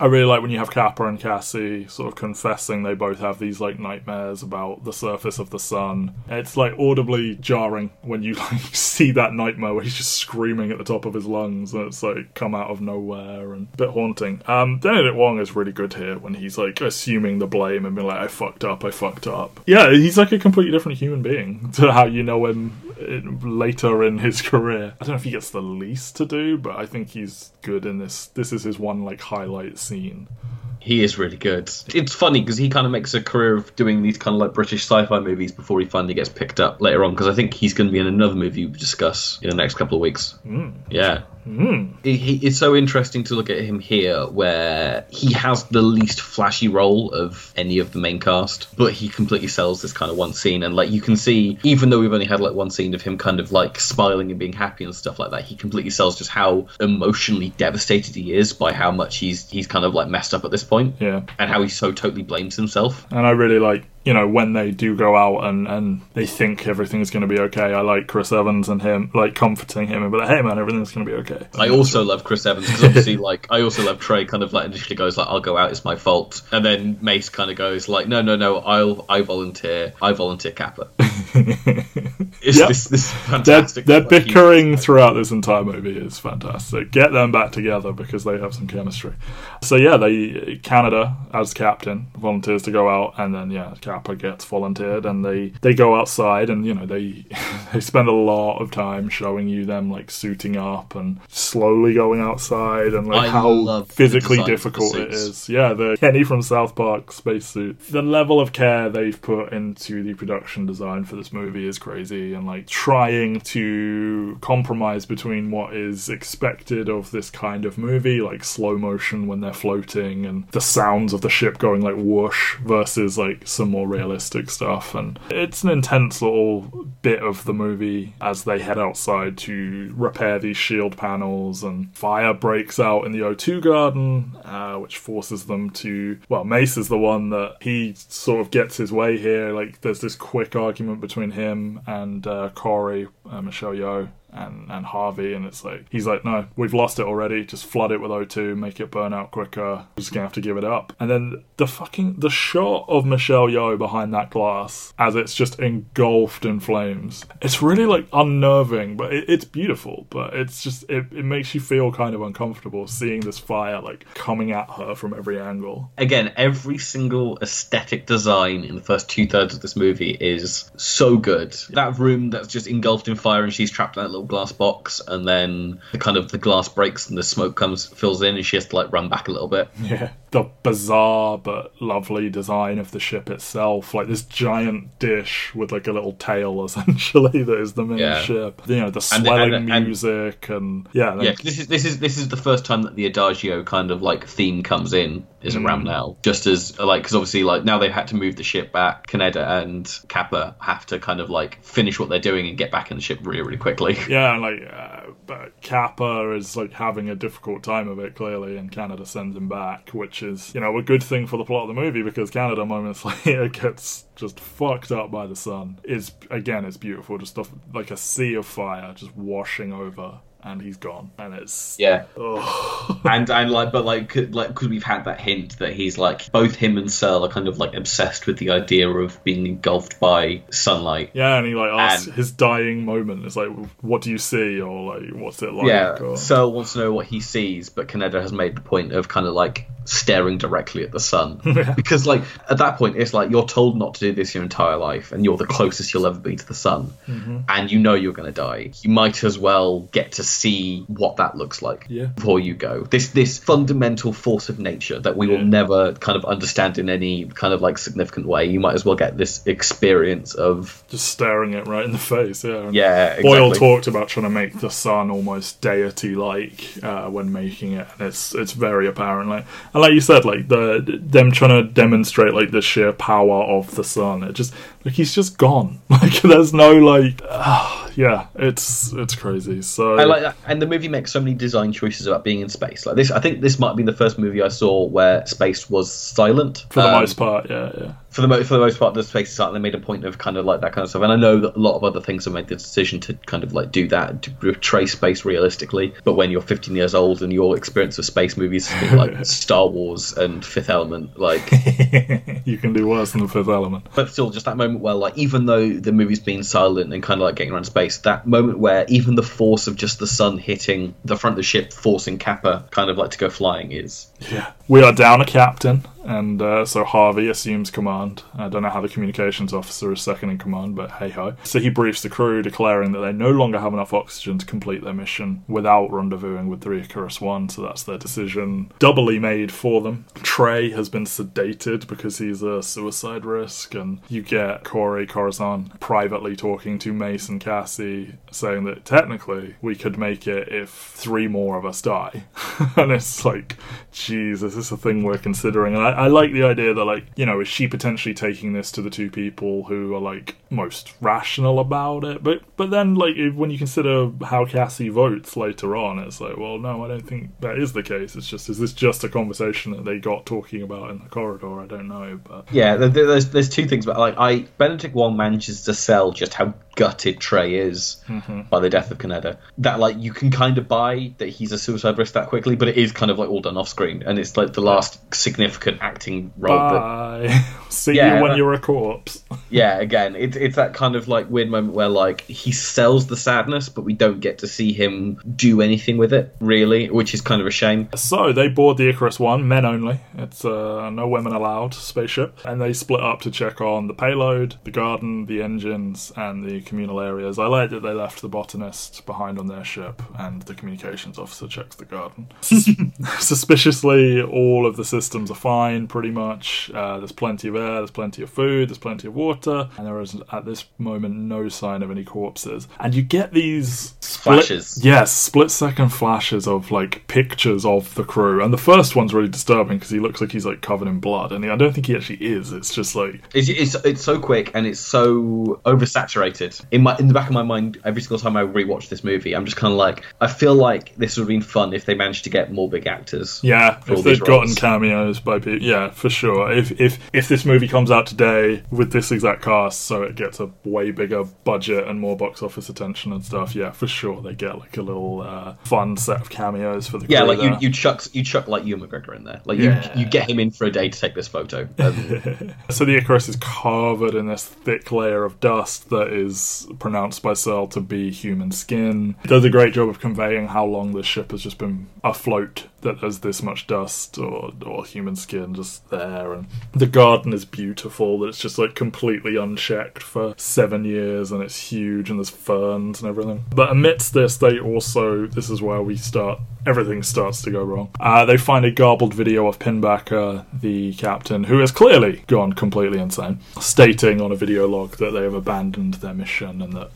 I really like when you have Capa and Cassie sort of confessing they both have these like nightmares about the surface of the sun. It's like audibly jarring when you [laughs] like see that nightmare where he's just screaming at the top of his lungs and it's like come out of nowhere and a bit haunting. Um, Benedict Wong is really good here when he's like assuming the blame and being like, I fucked up, I fucked up. Yeah, he's like a completely different human being [laughs] to how you know him later in his [laughs] career. I don't know if he gets the least to do, but I think he's good in this. This is his one like highlight scene. He is really good. It's funny because he kind of makes a career of doing these kind of like British sci-fi movies before he finally gets picked up later on. Because I think he's going to be in another movie we discuss in the next couple of weeks. Hmm. Yeah, hmm. he, he, it's so interesting to look at him here, where he has the least flashy role of any of the main cast, but he completely sells this kind of one scene. And like you can see, even though we've only had like one scene of him kind of like smiling and being happy and stuff like that, he completely sells just how emotionally devastated he is by how much he's he's kind of like messed up at this point Yeah. and how he so totally blames himself. And I really like, you know, when they do go out and, and they think everything's going to be okay, I like Chris Evans and him, like comforting him and be like, hey man, everything's going to be okay. I also love Chris Evans because obviously, [laughs] like, I also love Trey. Kind of like initially goes like, "I'll go out, it's my fault," and then Mace kind of goes like, "No, no, no, I'll, I volunteer, I volunteer Capa." [laughs] It's Yep. this, this Their, fantastic. their like, bickering throughout this entire movie is fantastic. Get them back together because they have some chemistry. So yeah, they Kaneda as captain volunteers to go out, and then yeah, Capa gets volunteered, and they they go outside, and you know they [laughs] they spend a lot of time showing you them like suiting up and slowly going outside, and like I how physically design of the difficult it is. Yeah, the Kenny from South Park spacesuit. The level of care they've put into the production design for this movie is crazy, and like trying to compromise between what is expected of this kind of movie, like slow motion when they're floating, and the sounds of the ship going like whoosh, versus like some more realistic stuff. And it's an intense little bit of the movie as they head outside to repair these shield panels, and fire breaks out in the O2 garden, uh, which forces them to. Well, Mace is the one that he sort of gets his way here. Like, there's this quick argument between him and uh, Corey, uh, Michelle Yeoh. And, and Harvey, and it's like, he's like, no, we've lost it already. Just flood it with O2, make it burn out quicker. We're just gonna have to give it up. And then the fucking, the shot of Michelle Yeoh behind that glass as it's just engulfed in flames. It's really like unnerving, but it, it's beautiful. But it's just, it, it makes you feel kind of uncomfortable seeing this fire like coming at her from every angle. again, every single aesthetic design in the first two thirds of this movie is so good. That room that's just engulfed in fire and she's trapped in that little glass box, and then the kind of the glass breaks and the smoke comes fills in, and she has to like run back a little bit. Yeah. The bizarre but lovely design of the ship itself. Like this giant dish with like a little tail [laughs] essentially that is the main Yeah. ship. You know, the And swelling and- and- music and yeah, then- Yeah, 'cause this is this is this is the first time that the adagio kind of like theme comes in is around now. Just as like because obviously like now they've had to move the ship back. Kaneda and Capa have to kind of like finish what they're doing and get back in the ship really really quickly. Yeah, and like, uh, but Capa is like having a difficult time of it clearly, and Kaneda sends him back, which is you know a good thing for the plot of the movie because Kaneda moments [laughs] later gets just fucked up by the sun. Is again, it's beautiful, just like a sea of fire just washing over, and he's gone, and it's Yeah. oh. [laughs] and and like but like like because we've had that hint that he's like both him and Searle are kind of like obsessed with the idea of being engulfed by sunlight. Yeah, and he like asks And- his dying moment. It's like, what do you see, or like, what's it like? Yeah, or- Searle wants to know what he sees, but Kaneda has made the point of kind of like staring directly at the sun [laughs] because like at that point it's like you're told not to do this your entire life, and you're the closest you'll ever be to the sun, Mm-hmm. and you know you're going to die. You might as well get to see what that looks like Yeah. before you go. This this fundamental force of nature that we will never kind of understand in any kind of like significant way. You might as well get this experience of just staring it right in the face. Yeah. Yeah. Boyle exactly. talked about trying to make the sun almost deity-like uh, when making it, and it's it's very apparent. Like, and like you said, like the them trying to demonstrate like the sheer power of the sun. It just he's just gone. [laughs] Like there's no like, ah, yeah, it's it's crazy. So I like that, and the movie makes so many design choices about being in space. Like this, I think this might be the first movie I saw where space was silent for the Um, most part, yeah, yeah. For the mo- for the most part, the space is silent. They made a point of kind of like that kind of stuff, and I know that a lot of other things have made the decision to kind of like do that to portray space realistically. But when you're 15 years old and your experience of space movies has been like [laughs] Star Wars and Fifth Element, like [laughs] you can do worse than the Fifth Element. but still just that moment where like even though the movie's been silent and kind of like getting around space that moment where even the force of just the sun hitting the front of the ship forcing capa kind of like to go flying is Yeah. We are down a captain, and uh, so Harvey assumes command. I don't know how the communications officer is second in command, but hey ho. So he briefs the crew, declaring that they no longer have enough oxygen to complete their mission without rendezvousing with the Icarus One, so that's their decision doubly made for them. Trey has been sedated because he's a suicide risk, and you get Corey Corazon privately talking to Mace and Cassie, saying that technically we could make it if three more of us die. [laughs] and it's like, Jesus, this is a thing we're considering. And I, I like the idea that like you know is she potentially taking this to the two people who are like most rational about it, but but then like if, when you consider how Cassie votes later on, it's like well no, I don't think that is the case. It's just is this just a conversation that they got talking about in the corridor? I don't know, but Yeah, there- there- there's there's two things, but like I Benedict Wong manages to sell just how gutted Trey is mm-hmm. by the death of Kaneda. That like you can kind of buy that he's a suicide risk that quickly, but it is kind of like all done off screen, and it's like the last significant acting role. Bye. [laughs] See Yeah, you when that- you're a corpse. [laughs] yeah, again, it's it's that kind of like weird moment where like he sells the sadness, but we don't get to see him do anything with it really, which is kind of a shame. So they board the Icarus One, men only. It's uh, no women allowed spaceship, and they split up to check on the payload, the garden, the engines, and the communal areas. I like that they left the botanist behind on their ship, and the communications officer checks the garden. [laughs] Suspiciously, all of the systems are fine, pretty much. Uh, there's plenty of air, there's plenty of food, there's plenty of water, and there is at this moment no sign of any corpses. And you get these split- Flashes. Yes, split second flashes of like pictures of the crew, and the first one's really disturbing because he looks like he's like covered in blood, and I don't think he actually is. It's just like It's, it's it's so quick and it's so oversaturated. In my in the back of my mind, every single time I rewatch this movie, I'm just kind of like, I feel like this would have been fun if they managed to get more big actors. yeah, if they've these gotten roles. cameos by people, yeah, for sure. If if if this movie comes out today with this exact cast, so it gets a way bigger budget and more box office attention and stuff, yeah, for sure they get like a little uh, fun set of cameos for the Yeah, like you there. you chuck you chuck like Ewan McGregor in there. Like Yeah. you you get him in for a day to take this photo. Um, [laughs] So the Icarus is covered in this thick layer of dust that is pronounced by Searle to be human skin. It does a great job of conveying how long the ship has just been afloat, that there's this much dust or, or human skin just there. And the garden is beautiful, that it's just like completely unchecked for seven years and it's huge and there's ferns and everything. But amidst this, they also, this is where we start everything starts to go wrong. Uh, they find a garbled video of Pinbacker, the captain, who has clearly gone completely insane, stating on a video log that they have abandoned their mission and that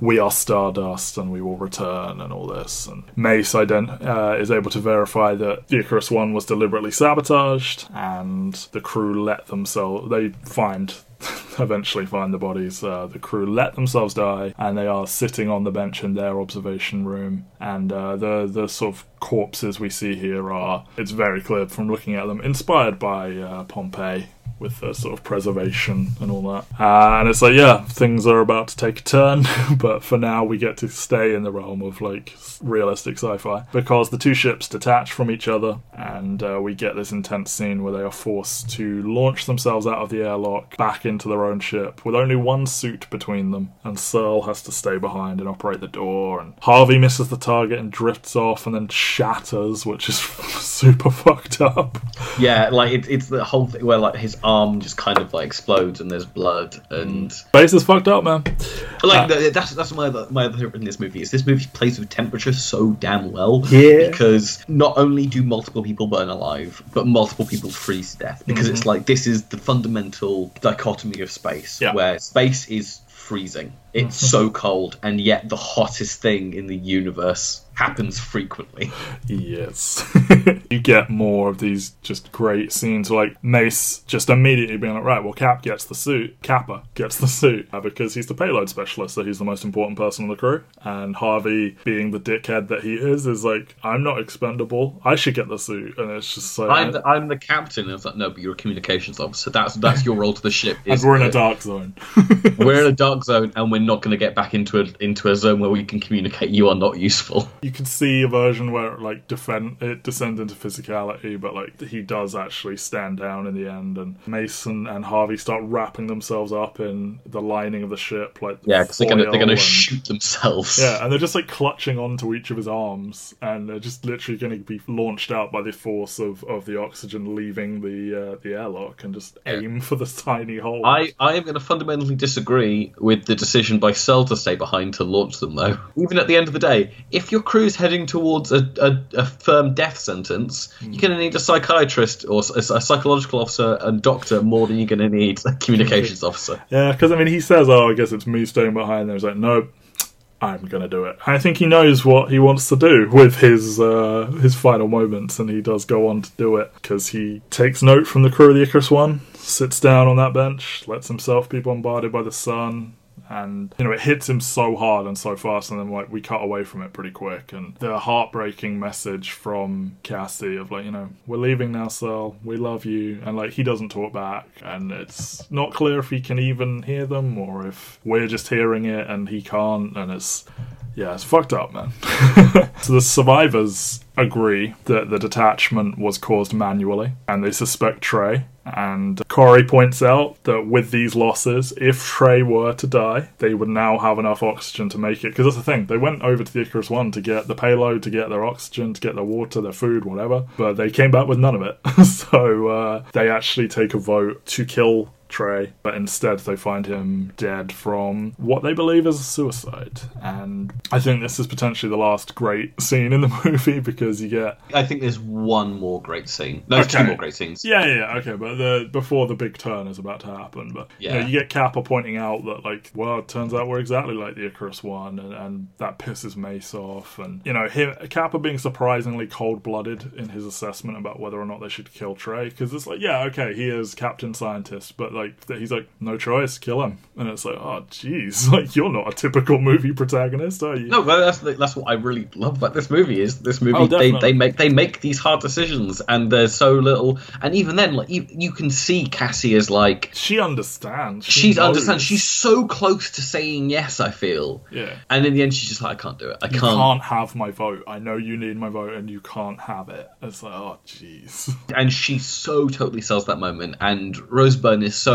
we are Stardust and we will return and all this. And Mace ident- uh, is able to verify that the Icarus One was deliberately sabotaged and the crew let themselves. They find [laughs] eventually find the bodies. Uh, the crew let themselves die, and they are sitting on the bench in their observation room. And uh, the the sort of corpses we see here are. It's very clear from looking at them, inspired by uh, Pompeii. With the sort of preservation and all that, and it's like, yeah, things are about to take a turn, [laughs] but for now we get to stay in the realm of like realistic sci-fi. Because the two ships detach from each other, and uh, we get this intense scene where they are forced to launch themselves out of the airlock back into their own ship with only one suit between them, and Searle has to stay behind and operate the door, and Harvey misses the target and drifts off and then shatters, which is [laughs] super fucked up. yeah, like it, it's the whole thing where like his arm just kind of like explodes and there's blood and mm. Base is fucked up, man. But, like uh, th- that's that's my other, my other favorite in this movie is this movie plays with temperature so damn well. Yeah. Because not only do multiple people burn alive, but multiple people freeze to death. Because mm-hmm. it's like this is the fundamental dichotomy of space, Yeah. where space is freezing. It's mm-hmm. so cold, and yet the hottest thing in the universe happens frequently. Yes. [laughs] you get more of these just great scenes like Mace just immediately being like, right, well, Cap gets the suit. Capa gets the suit uh, because he's the payload specialist, so he's the most important person on the crew. And Harvey, being the dickhead that he is, is like, I'm not expendable. I should get the suit. And it's just so. I'm the, I'm the captain. And it's like, no, but you're a communications officer. That's that's your role to the ship. [laughs] and we're in a dark zone. [laughs] We're in a dark zone, and we're not going to get back into a into a zone where we can communicate. You are not useful. you can see a version where like defend it descends into physicality, but like he does actually stand down in the end, and Mason and Harvey start wrapping themselves up in the lining of the ship, like Yeah, because they're gonna they're gonna and- shoot themselves. Yeah, and they're just like clutching onto each of his arms, and they're just literally going to be launched out by the force of, of the oxygen leaving the uh, the airlock, and just aim for the [laughs] tiny hole. I, I am going to fundamentally disagree with the decision by Searle to stay behind to launch them, though. Even at the end of the day, if your crew's heading towards a, a, a firm death sentence, you're going to need a psychiatrist or a, a psychological officer and doctor more than you're going to need a communications officer. Yeah, because I mean, he says, "Oh, I guess it's me staying behind." There, he's like, "Nope, I'm gonna do it. I think he knows what he wants to do with his uh, his final moments, and he does go on to do it because he takes note from the crew of the Icarus One, sits down on that bench, lets himself be bombarded by the sun, and you know it hits him so hard and so fast and then like we cut away from it pretty quick and the heartbreaking message from cassie of like you know we're leaving now Searle. we love you and like he doesn't talk back and it's not clear if he can even hear them or if we're just hearing it and he can't and it's yeah, it's fucked up, man. [laughs] so the survivors agree that the detachment was caused manually, and they suspect Trey. And Corey points out that with these losses, if Trey were to die, they would now have enough oxygen to make it. Because that's the thing, they went over to the Icarus One to get the payload, to get their oxygen, to get their water, their food, whatever. But they came back with none of it. [laughs] so uh, they actually take a vote to kill Trey, but instead they find him dead from what they believe is a suicide. And I think this is potentially the last great scene in the [laughs] movie because you get I think there's one more great scene. There's Okay. two more great scenes. yeah, yeah, yeah, okay, but the before the big turn is about to happen, but you, know, Yeah. you get Capa pointing out that like, well, it turns out we're exactly like the Icarus one, and, and that pisses Mace off, and you know, him Capa being surprisingly cold blooded in his assessment about whether or not they should kill Trey, because it's like, yeah, okay, he is Captain Scientist, but like that he's like, no choice, kill him, and it's like, oh, jeez, [laughs] like you're not a typical movie protagonist, are you? No, but that's that's what I really love about this movie is this movie Oh, they, they make they make these hard decisions and there's so little and even then like you, you can see Cassie is like She understands. She she's knows. understands she's so close to saying yes I feel yeah. and in the end she's just like I can't do it I can't, can't have my vote. I know you need my vote, and you can't have it. It's like, oh, jeez. and she so totally sells that moment and Rose Byrne is so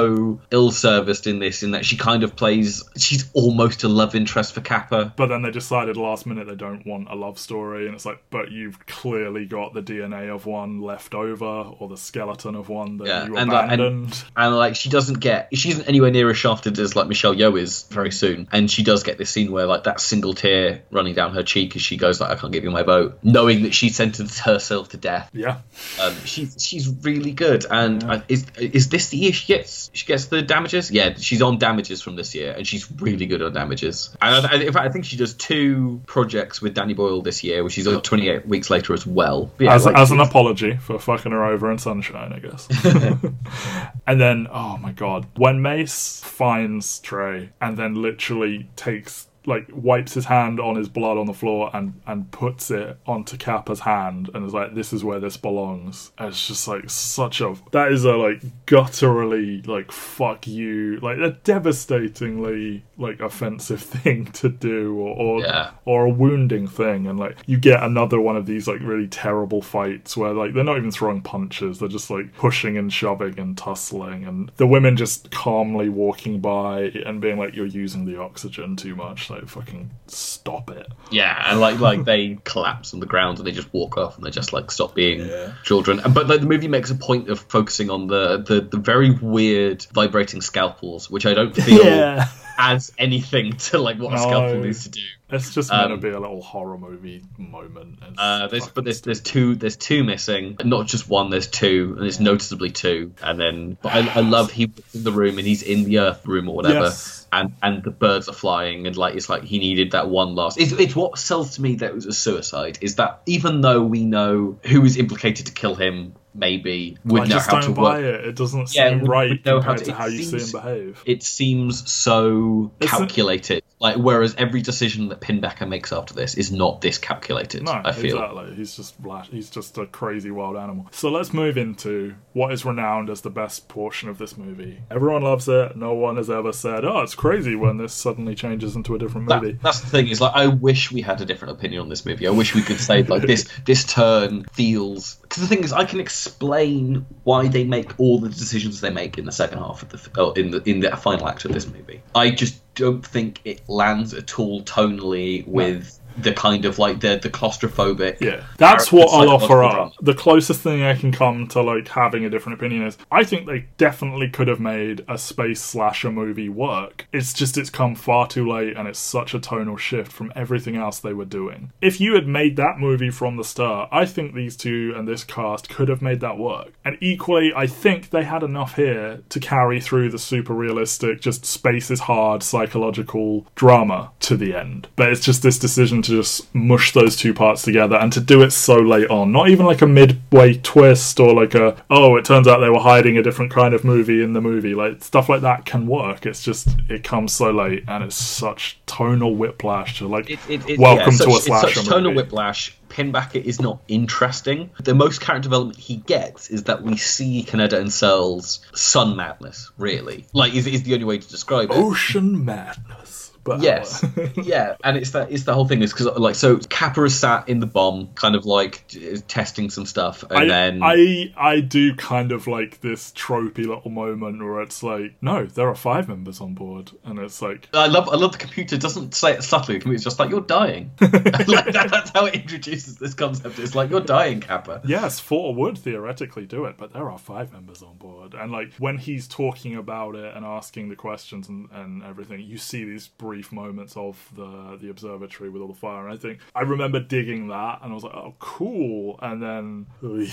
ill-serviced in this in that she kind of plays she's almost a love interest for Capa. But then they decided last minute they don't want a love story, and it's like, but you've clearly got the DNA of one left over, or the skeleton of one that Yeah, you and, uh, and- abandoned. and like she doesn't get she isn't anywhere near as shafted as like Michelle Yeoh is very soon. And she does get this scene where like that single tear running down her cheek as she goes like I can't give you my vote knowing that she sentenced herself to death. Yeah, um, she's she's really good. And Yeah. uh, is is this the year she gets she gets the damages yeah she's on damages from this year and she's really good on damages and I, I- in fact I think she does two projects with Danny Boyle this year which is uh, 28 weeks later as well yeah, as, like, as an apology for fucking her over in Sunshine, I guess. [laughs] [laughs] and then, oh my god, when Mace finds Trey and then literally takes. Like wipes his hand on his blood on the floor and and puts it onto Capa's hand and is like, "This is where this belongs." And it's just like such a that is a like gutturally like fuck you like a devastatingly like offensive [laughs] thing to do or or, Yeah. or a wounding thing and like you get another one of these like really terrible fights where like they're not even throwing punches they're just like pushing and shoving and tussling and the women just calmly walking by and being like you're using the oxygen too much like fucking stop it Yeah, and like like they [laughs] collapse on the ground and they just walk off and they just like stop being Yeah. children. But like, the movie makes a point of focusing on the, the the very weird vibrating scalpels, which I don't feel yeah adds anything to like what a scalpel needs to do. it's just meant Um, to be a little horror movie moment Uh, there's, but there's there's two there's two missing, not just one. There's two, and it's noticeably two. And then, but I, I love he was in the room and he's in the Earth room or whatever, Yes. And and the birds are flying and like it's like he needed that one last. It's, it's what sells to me that it was a suicide is that even though we know who is implicated to kill him, maybe would I know just how don't to buy work. it. It doesn't Yeah, seem would- right would know how compared to- to how it you see him seems- behave. It seems so calculated. Like whereas every decision that Pinbacker makes after this is not this calculated. No, I feel. exactly. He's just. He's just a crazy wild animal. So let's move into what is renowned as the best portion of this movie. Everyone loves it. No one has ever said, "Oh, it's crazy" when this suddenly changes into a different That- movie. that's the thing is like I wish we had a different opinion on this movie. I wish we could say like this [laughs] this turn feels because the thing is I can explain why they make all the decisions they make in the second half of the oh, in the in the final act of this movie. I just don't think it lands at all tonally with the kind of like the the claustrophobic. Yeah, that's what I'll offer up. The closest thing I can come to like having a different opinion is I think they definitely could have made a space slasher movie work. It's just it's come far too late and it's such a tonal shift from everything else they were doing. If you had made that movie from the start, I think these two and this cast could have made that work. And equally, I think they had enough here to carry through the super realistic, just space is hard psychological drama to the end. But it's just this decision to just mush those two parts together and to do it so late on. Not even like a midway twist or like a, oh, it turns out they were hiding a different kind of movie in the movie. Like, stuff like that can work. It's just, it comes so late and it's such tonal whiplash to like, It, it, it, welcome yeah, to a such, slasher It's such tonal movie. whiplash. Pinbacker is not interesting. The most character development he gets is that we see Kaneda and Searle's sun madness, really. Like, is, is the only way to describe it. Ocean madness. But uh, Yes, [laughs] yeah, and it's that it's the whole thing is because like so Capa is sat in the bomb, kind of like testing some stuff, and I, then I I do kind of like this tropey little moment where it's like, no, there are five members on board, and it's like, I love I love the computer doesn't say it subtly. The computer's just like you're dying. [laughs] [laughs] like that, that's how it introduces this concept. It's like you're dying, Capa. yes, four would theoretically do it, but there are five members on board, and like when he's talking about it and asking the questions and, and everything, you see these brief moments of the the observatory with all the fire, and I think I remember digging that, and I was like, oh, cool, and then [laughs]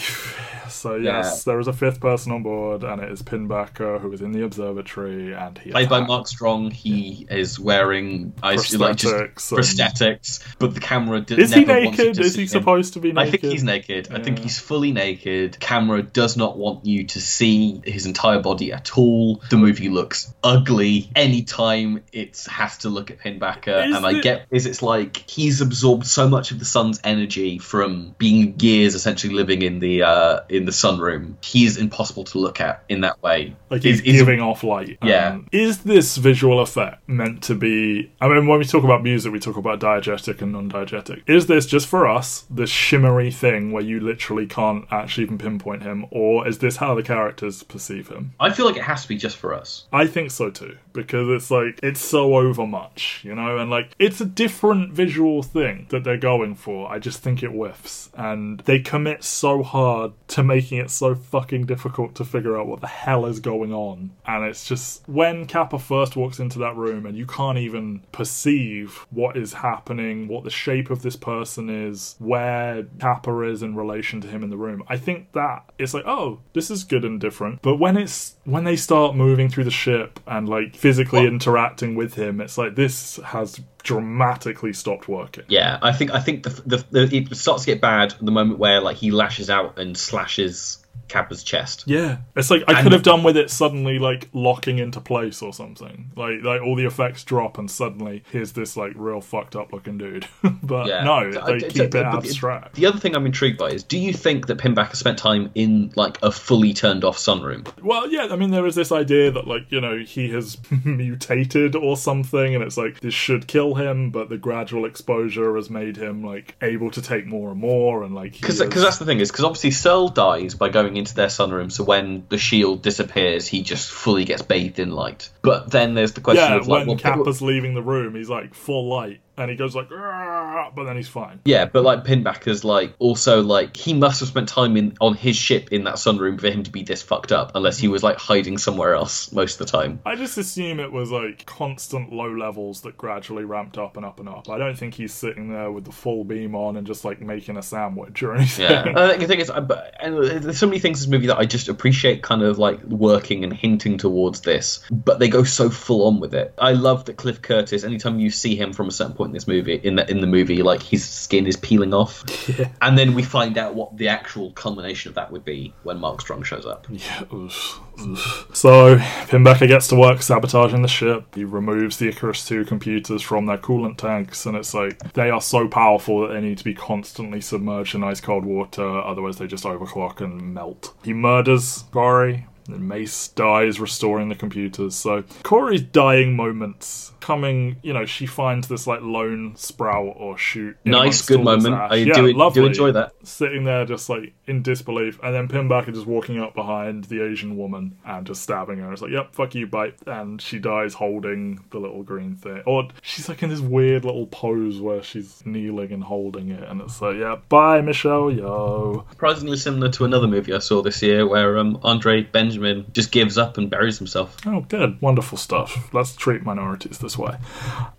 so yes, there is a fifth person on board, and it is Pinbacker who is in the observatory, and he Played by. Mark Strong, he is wearing I like just Prosthetics and- prosthetics, but the camera d- Is he never wants you naked? to Is he supposed to be naked? I think he's naked. I think he's fully naked. Camera does not want you to see his entire body at all. The movie looks ugly. Anytime it has to look at Pinbacker, Is and I get is it's like he's absorbed so much of the sun's energy from being years essentially living in the uh, in the sunroom. He's impossible to look at in that way. Like he's is- giving off light. Yeah. Um, is this visual effect meant to be? I mean, when we talk about music, we talk about diegetic and non-diegetic. Is this just for us, this shimmery thing where you literally can't actually even pinpoint him, or is this how the characters perceive him? I feel like it has to be just for us. I think so too, because it's like it's so overmuch, you know, and like it's a different visual thing that they're going for. I just think it whiffs, and they commit so hard to making it so fucking difficult to figure out what the hell is going on. And it's just when Capa first walks into that room, and you can't even perceive what is happening, what the shape of this person is, where Capa is in relation to him in the room. I think that it's like, oh, this is good and different. But when it's when they start moving through the ship and like physically Well- interacting with him, it's like this has dramatically stopped working. Yeah, I think I think the, the, the it starts to get bad the moment where like he lashes out and slashes Capa's chest. Yeah, it's like I And- could have done with it suddenly like locking into place or something. Like like all the effects drop and suddenly here's this like real fucked up looking dude. [laughs] but Yeah. no, they keep it abstract. The other thing I'm intrigued by is, do you think that Pinback has spent time in like a fully turned off sunroom? Well, yeah, I mean, there is this idea that, like, you know, he has [laughs] mutated or something, and it's like this should kill him, but the gradual exposure has made him, like, able to take more and more, and, like, he Because that's the thing is because obviously Searle dies by going into their sunroom, so when the shield disappears, he just fully gets bathed in light. But then there's the question yeah, of like, when well, Capa's leaving the room, he's, like, full light, and he goes, like, ah, but then he's fine. Yeah, but like Pinbacker's like also like he must have spent time in on his ship in that sunroom for him to be this fucked up, unless he was like hiding somewhere else most of the time. I just assume it was like constant low levels that gradually ramped up and up and up. I don't think he's sitting there with the full beam on and just like making a sandwich or anything. Yeah, [laughs] I think the thing is, and there's so many things in this movie that I just appreciate, kind of like working and hinting towards this, but they go so full on with it. I love that Cliff Curtis. Anytime you see him from a certain point in this movie, in the in the movie, like his skin is peeling off, [laughs] Yeah. and then we find out what the actual culmination of that would be when Mark Strong shows up. Yeah. oof, oof. So Pinbacker gets to work sabotaging the ship. He removes the Icarus 2 computers from their coolant tanks, and it's like they are so powerful that they need to be constantly submerged in ice cold water, otherwise they just overclock and melt. He murders Corey. And Mace dies restoring the computers. So Corey's dying moments coming, you know, she finds this like lone sprout or shoot. Nice, good moment. ash. I yeah, do, lovely. do enjoy that. Sitting there just like in disbelief, and then Pinbacker just walking up behind the Asian woman and just stabbing her. It's like, yep, fuck you, bite. And she dies holding the little green thing. Or she's like in this weird little pose where she's kneeling and holding it, and it's like, yeah, bye, Michelle Yeoh. Surprisingly similar to another movie I saw this year where um, Andre Benjamin just gives up and buries himself. Oh, good, wonderful stuff. Let's treat minorities this way.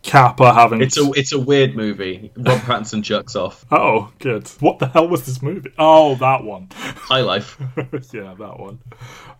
Capa having It's a it's a weird movie. Rob Pattinson jerks off. oh, good. What the hell was this movie? Oh, that one. High life. [laughs] yeah, that one.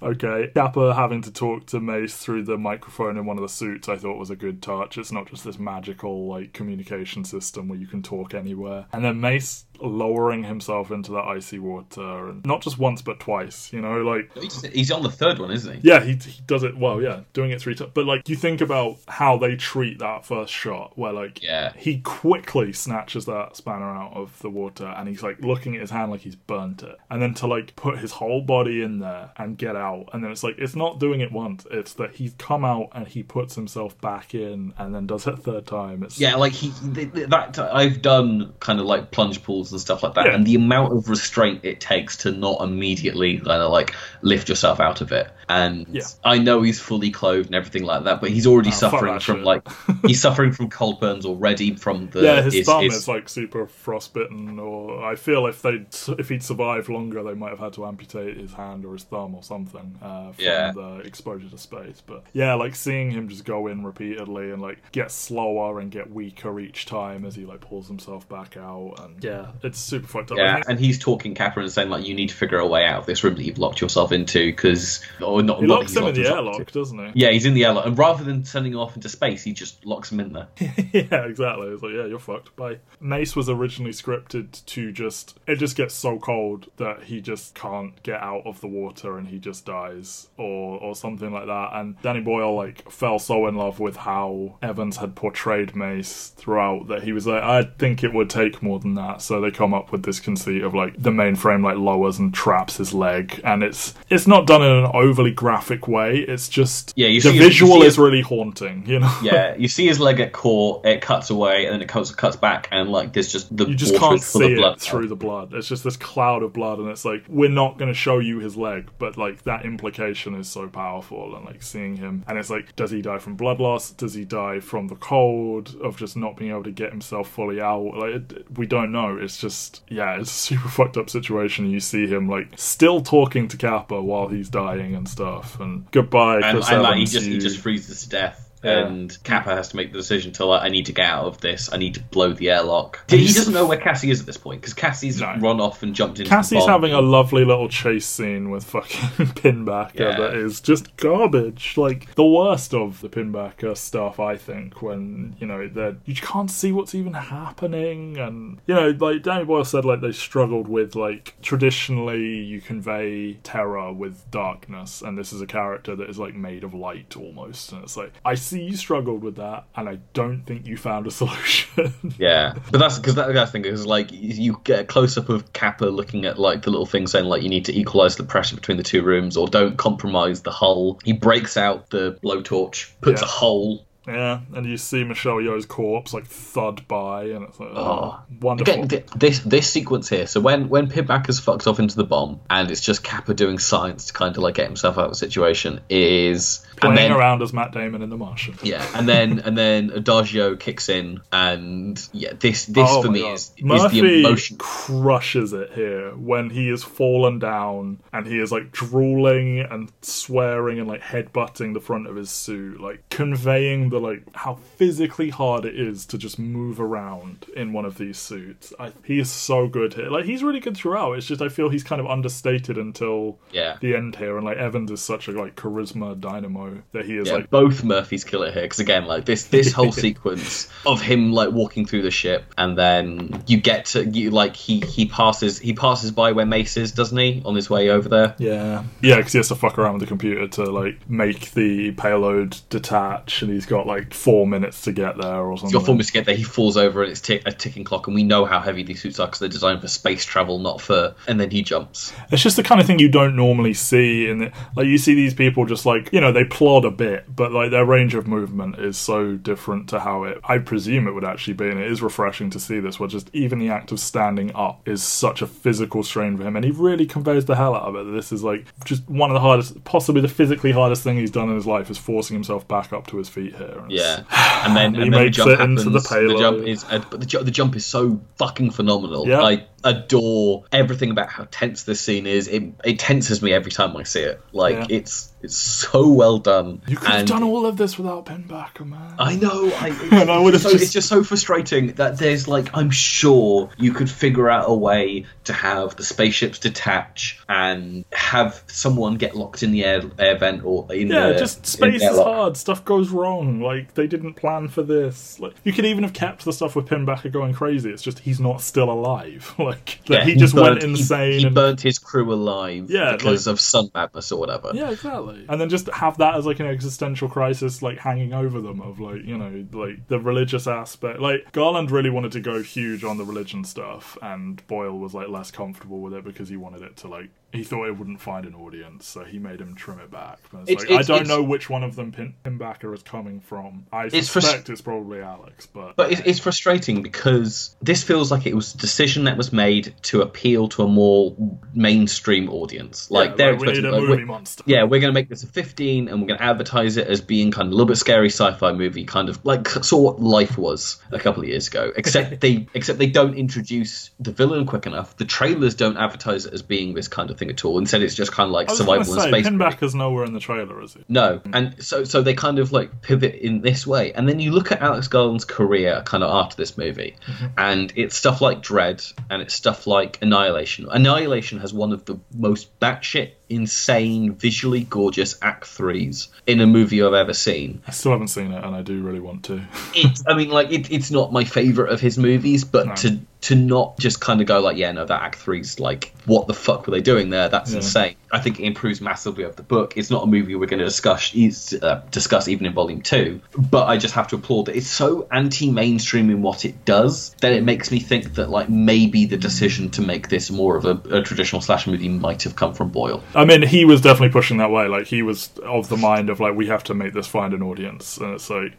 Okay. Capa having to talk to Mace through the microphone in one of the suits, I thought was a good touch. It's not just this magical like communication system where you can talk anywhere. And then Mace lowering himself into that icy water, and not just once but twice. You know, like He's, he's on the third one, isn't he? yeah, he, he does it well. Yeah, doing it three times. But like, you think about how they treat that first shot, where like, Yeah. he quickly snatches that spanner out of the water, and he's like looking at his hand like he's burnt it, and then to like put his whole body in there and get out, and then it's like it's not doing it once. It's that he's come out and he puts himself back in, and then does it a third time. It's Yeah, like he th- th- that I've done kind of like plunge pools and stuff like that, Yeah. and the amount of restraint it takes to not immediately kind of like lift yourself out of it. And Yeah. I know he's fully clothed and everything like that, but he's already Oh, suffering from shit. like [laughs] he's suffering from cold burns already from the Yeah, his, his- thumb his- is like super frostbitten, or I feel if they if he'd survived longer, they might have had to amputate his hand or his thumb or something uh, from Yeah. the exposure to space. But yeah, like seeing him just go in repeatedly and like get slower and get weaker each time as he like pulls himself back out, and yeah, it's super fucked up. Yeah, and he's talking Capa and saying like, "You need to figure a way out of this room that you've locked yourself into," because or not. he not locks he's him in the airlock, doesn't he? Yeah, he's in the airlock, and rather than sending him off into space, he just locks him in there. [laughs] yeah, exactly. It's like, yeah, you're fucked. Bye. Mace was originally scripted to just, it just gets so cold that he just can't get out of the water and he just dies or, or something like that. And Danny Boyle, like, fell so in love with how Evans had portrayed Mace throughout that he was like, I think it would take more than that. So they come up with this conceit of, like, the mainframe, like, lowers and traps his leg. And it's, it's not done in an overly graphic way. It's just, Yeah, you the visual is it- really haunting, you know? Yeah, [laughs] you see his leg get caught, it cuts away, and then it cuts cuts back, and like there's just the you just can't see it through the blood. It's just this cloud of blood, and it's like we're not going to show you his leg, but like that implication is so powerful, and like seeing him, and it's like, does he die from blood loss? Does he die from the cold of just not being able to get himself fully out? Like it, we don't know. It's just yeah, it's a super [laughs] fucked up situation. You see him like still talking to Capa while he's dying and stuff, and goodbye, and, Chris and like, he Evans, just he just freezes to death. Yeah. And Capa has to make the decision to like, I need to get out of this. I need to blow the airlock. He doesn't know where Cassie is at this point because Cassie's No. run off and jumped into. Cassie's having a lovely little chase scene with fucking [laughs] Pinbacker Yeah. that is just garbage. Like the worst of the Pinbacker stuff, I think. When you know that you can't see what's even happening, and you know, like Danny Boyle said, like they struggled with like traditionally you convey terror with darkness, and this is a character that is like made of light almost, and it's like I see you struggled with that, and I don't think you found a [laughs] solution. Yeah, but that's because that, that's the thing is like you get a close up of Capa looking at like the little thing saying like you need to equalize the pressure between the two rooms or don't compromise the hull. He breaks out the blowtorch, puts Yeah. a hole. Yeah, and you see Michelle Yeoh's corpse like thud by, and it's like, oh, Oh. wonderful. Again, th- this this sequence here. So when when Pinbacker's fucked off into the bomb and it's just Capa doing science to kind of like get himself out of the situation is Playing then around as Matt Damon in The Martian. yeah, and then and then Adagio kicks in and yeah, this this Oh for me God. is, is the emotion. crushes it here when he is fallen down and he is like drooling and swearing and like headbutting the front of his suit, like conveying the like how physically hard it is to just move around in one of these suits. I, he is so good here. Like he's really good throughout. It's just I feel he's kind of understated until Yeah. the end here, and like Evans is such a like charisma dynamo that he is Yeah, like both Murphys kill it here because again, like this this [laughs] whole sequence of him like walking through the ship, and then you get to you like he he passes he passes by where Mace is, doesn't he, on his way over there? Yeah, yeah, because he has to fuck around with the computer to like make the payload detach, and he's got got like four minutes to get there or He's something. got four minutes to get there. He falls over, and it's tick, a ticking clock. And we know how heavy these suits are because they're designed for space travel, not for. And then he jumps. It's just the kind of thing you don't normally see in the like you see these people just like you know they plod a bit, but like their range of movement is so different to how it I presume it would actually be, and it is refreshing to see this. Where just even the act of standing up is such a physical strain for him, and he really conveys the hell out of it. This is like just one of the hardest, possibly the physically hardest thing he's done in his life is forcing himself back up to his feet here. And Yeah, and then, [sighs] He and then the jump it into happens. the payload. jump is, uh, but the, ju- the jump is so fucking phenomenal. Yeah. I adore everything about how tense this scene is. It it tenses me every time I see it. Like Yeah. it's it's so well done. You could have done all of this without Pinbacker, man. I know. I, [laughs] And I would it's, have so, just- it's just so frustrating that there's like I'm sure you could figure out a way to have the spaceships detach and have someone get locked in the air air vent or in Yeah, the just space is hard. Stuff goes wrong. Like they didn't plan for this. Like you could even have kept the stuff with Pinbacker going crazy. It's just he's not still alive. [laughs] Like that Yeah, he just went burnt- he- insane. He, and, burnt his crew alive Yeah, because like- of sun madness or whatever. yeah, exactly. And then just have that as like an existential crisis, like hanging over them of like you know like the religious aspect. Like Garland really wanted to go huge on the religion stuff, and Boyle was like less comfortable with it because he wanted it to like he thought it wouldn't find an audience, so he made him trim it back. But it's It's- like, I don't it's- know which one of them Pin- Pinbacker is coming from. I It's frus- suspect it's probably Alex, but But it's, it's frustrating because this feels like it was a decision that was made to appeal to a more mainstream audience. Like Yeah, they're like, expecting, a like, monster. yeah, we're going to make this a 15 and we're going to advertise it as being kind of a little bit scary sci-fi movie, kind of like sort of what Life was a couple of years ago. Except [laughs] they except they don't introduce the villain quick enough. The trailers don't advertise it as being this kind of thing at all. Instead, it's just kind of like survival to in say, space. movie. Pinbacker's nowhere in the trailer, is he? No, and so so they kind of like pivot in this way, and then you look at Alex Garland's career kind of after this movie, mm-hmm. and it's stuff like Dredd, and it's stuff like Annihilation. Annihilation has one of the most batshit insane, visually gorgeous act threes in a movie I've ever seen. I still haven't seen it, and I do really want to. [laughs] It's, I mean, like it, it's not my favorite of his movies, but No. to to not just kind of go like, yeah, no, that act three's like, what the fuck were they doing there? That's Yeah. insane. I think it improves massively of the book. It's not a movie we're going to discuss is- uh, discuss even in volume two, but I just have to applaud that it's so anti-mainstream in what it does that it makes me think that like maybe the decision to make this more of a, a traditional slash movie might have come from Boyle. I mean, he was definitely pushing that way. Like, he was of the mind of, like, we have to make this find an audience. And it's like,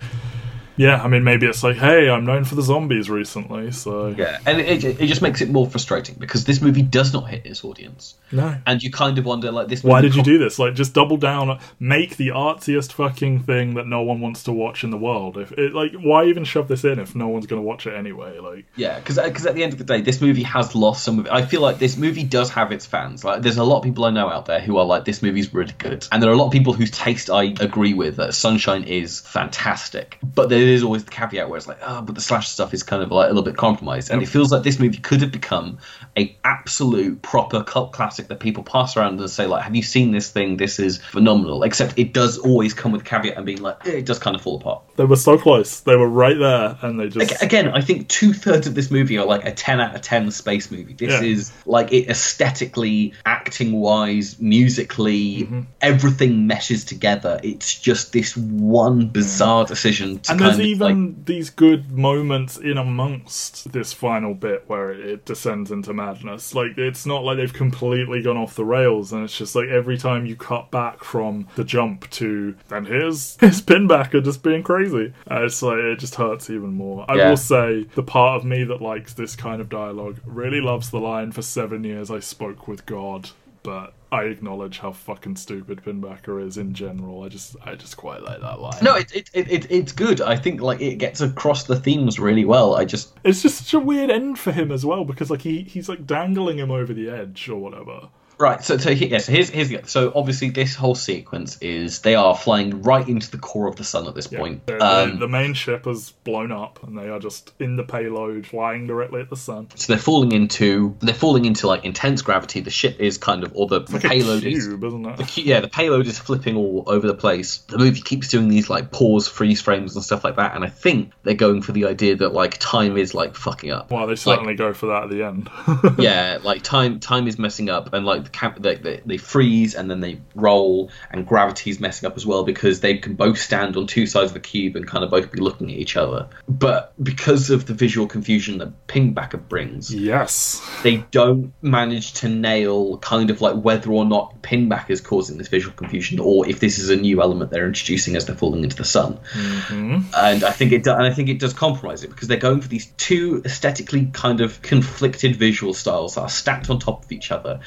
yeah, I mean, maybe it's like, hey, I'm known for the zombies recently, so. Yeah, and it, it, it just makes it more frustrating because this movie does not hit its audience, No. and you kind of wonder like this. Why did you do this? Like, just double down, make the artsiest fucking thing that no one wants to watch in the world. If it, like, why even shove this in if no one's going to watch it anyway? Like, Yeah, because at the end of the day, this movie has lost some of. It. I feel like this movie does have its fans. Like, there's a lot of people I know out there who are like, this movie's really good, and there are a lot of people whose taste I agree with. That Sunshine is fantastic, but there is always the caveat where it's like, oh, but the slash stuff is kind of like a little bit compromised, and it feels like this movie could have become a absolute proper cult classic that people pass around and say like, have you seen this thing? This is phenomenal. Except it does always come with caveat and being like, eh, it does kind of fall apart. They were so close. They were right there, and they just. Again, I think two thirds of this movie are like a 10 out of 10 space movie. This Yeah. is like it aesthetically, acting wise, musically, Mm-hmm. everything meshes together. It's just this one bizarre decision to and there's even like. these good moments in amongst this final bit where it, it descends into madness. Like it's not like they've completely gone off the rails, and it's just like every time you cut back from the jump to and here's [laughs] his pinbacker just being crazy, uh, it's like it just hurts even more. I Yeah. will say the part of me that likes this kind of dialogue really loves the line for seven years I spoke with God, but. I acknowledge how fucking stupid Pinbacker is in general. I just, I just quite like that line. No, it, it, it, it, it's good. I think like it gets across the themes really well. I just It's just such a weird end for him as well because like he he's like dangling him over the edge or whatever. Right, so, so he- yeah, so here's here's the so obviously this whole sequence is they are flying right into the core of the sun at this point. The, Um, the main ship has blown up and they are just in the payload flying directly at the sun. So they're falling into they're falling into like intense gravity. The ship is kind of or the, the Like payload is cube, isn't it? the yeah the payload is flipping all over the place. The movie keeps doing these like pause freeze frames and stuff like that, and I think they're going for the idea that like time is like fucking up. Well, they certainly go for that at the end. [laughs] yeah, like time time is messing up, and like like the camp they, they, they freeze and then they roll and gravity's messing up as well because they can both stand on two sides of the cube and kind of both be looking at each other. But because of the visual confusion that Pinbacker brings Yes. they don't manage to nail kind of like whether or not pinback is causing this visual confusion or if this is a new element they're introducing as they're falling into the sun. Mm-hmm. And i think it do, and i think it does compromise it because they're going for these two aesthetically kind of conflicted visual styles that are stacked on top of each other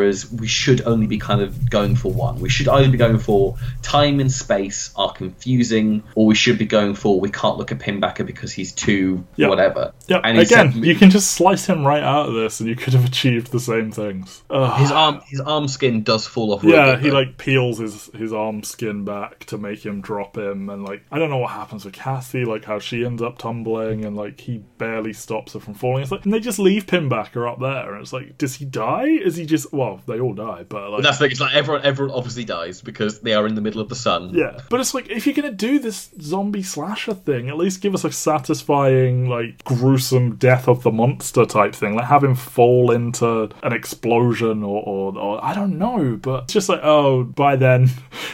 whereas we should only be kind of going for one we should either be going for time and space are confusing or we should be going for we can't look at pinbacker because he's too Yeah. whatever Yeah. Again, you can just slice him right out of this, and you could have achieved the same things. Ugh. his arm his arm skin does fall off Yeah, he though. like peels his his arm skin back to make him drop him, and like I don't know what happens with Cassie, like how she ends up tumbling, and like he barely stops her from falling. It's like, and they just leave Pinbacker up there, and it's like, does he die? Is he just well, they all die, but like that's the thing. It's like everyone, everyone obviously dies because they are in the middle of the sun. yeah, but it's like if you're gonna do this zombie slasher thing, at least give us a satisfying, like gruesome death of the monster type thing. Like have him fall into an explosion, or, or, or I don't know. But it's just like oh, by then,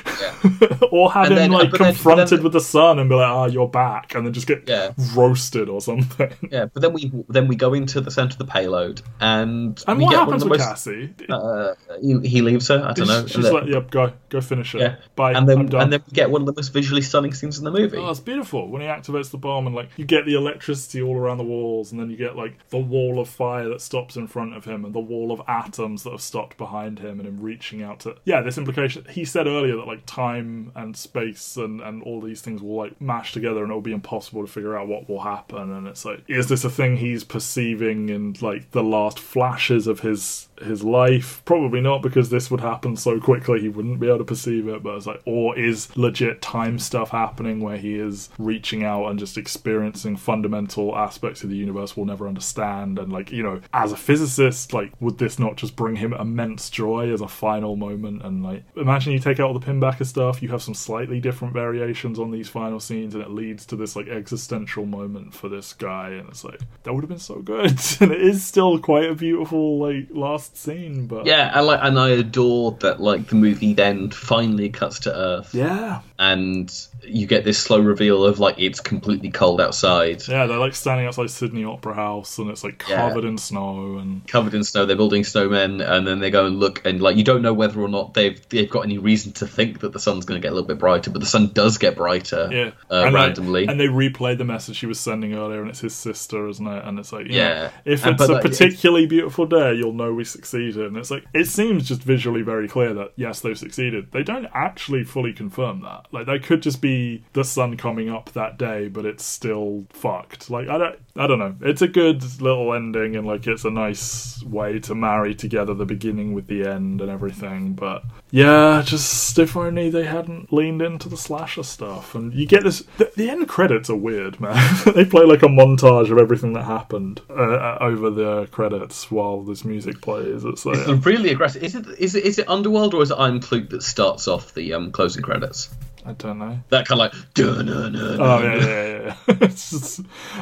[laughs] or have And him then- like then- confronted but then- with the sun and be like, ah, you're back, and then just get Yeah. roasted or something. Yeah, but then we then we go into the center of the payload and, And we what happens with most. Cassie? Uh, Uh, he, he leaves her. I don't know. She's like, yep, go, go finish it. yeah, Bye. and then and then we get one of the most visually stunning scenes in the movie. Oh, it's beautiful when he activates the bomb and like you get the electricity all around the walls, and then you get like the wall of fire that stops in front of him, and the wall of atoms that have stopped behind him, and him reaching out to yeah. This implication he said earlier that like time and space and and all these things will like mash together, and it'll be impossible to figure out what will happen. And it's like, is this a thing he's perceiving in like the last flashes of his his life? Probably not, because this would happen so quickly he wouldn't be able to perceive it. But it's like, or is legit time stuff happening where he is reaching out and just experiencing fundamental aspects of the universe we'll never understand? And like, you know, as a physicist, like, would this not just bring him immense joy as a final moment? And like, imagine you take out all the pinbacker stuff, you have some slightly different variations on these final scenes, and it leads to this like existential moment for this guy. And it's like, that would have been so good. [laughs] and it is still quite a beautiful like last scene, but Yeah, and like, and I adore that. Like the movie then finally cuts to Earth, yeah. and you get this slow reveal of like it's completely cold outside, Yeah, they're like standing outside Sydney Opera House, and it's like Yeah. covered in snow, and covered in snow. They're building snowmen, and then they go and look, and like you don't know whether or not they've they've got any reason to think that the sun's going to get a little bit brighter, but the sun does get brighter yeah, uh, and randomly. They, and they replay the message she was sending earlier, and it's his sister, isn't it? And it's like, yeah, Yeah. if And- it's a like, particularly beautiful day, you'll know we succeeded. And it's like, it seems just visually very clear that yes, they've succeeded. They don't actually fully confirm that. Like, they could just be the sun coming up that day, but it's still fucked. Like, I don't, I don't know. It's a good little ending, and like, it's a nice way to marry together the beginning with the end and everything. But yeah, just if only they hadn't leaned into the slasher stuff. And you get this. The, the end credits are weird, man. [laughs] they play like a montage of everything that happened uh, uh, over the credits while this music plays. It's like. It's really aggressive. Is it is it is it Underworld or is it I'm Clute that starts off the um, closing credits? I don't know. That kind of like dun-dun-dun-dun. Oh yeah, yeah, yeah. yeah. [laughs] it's just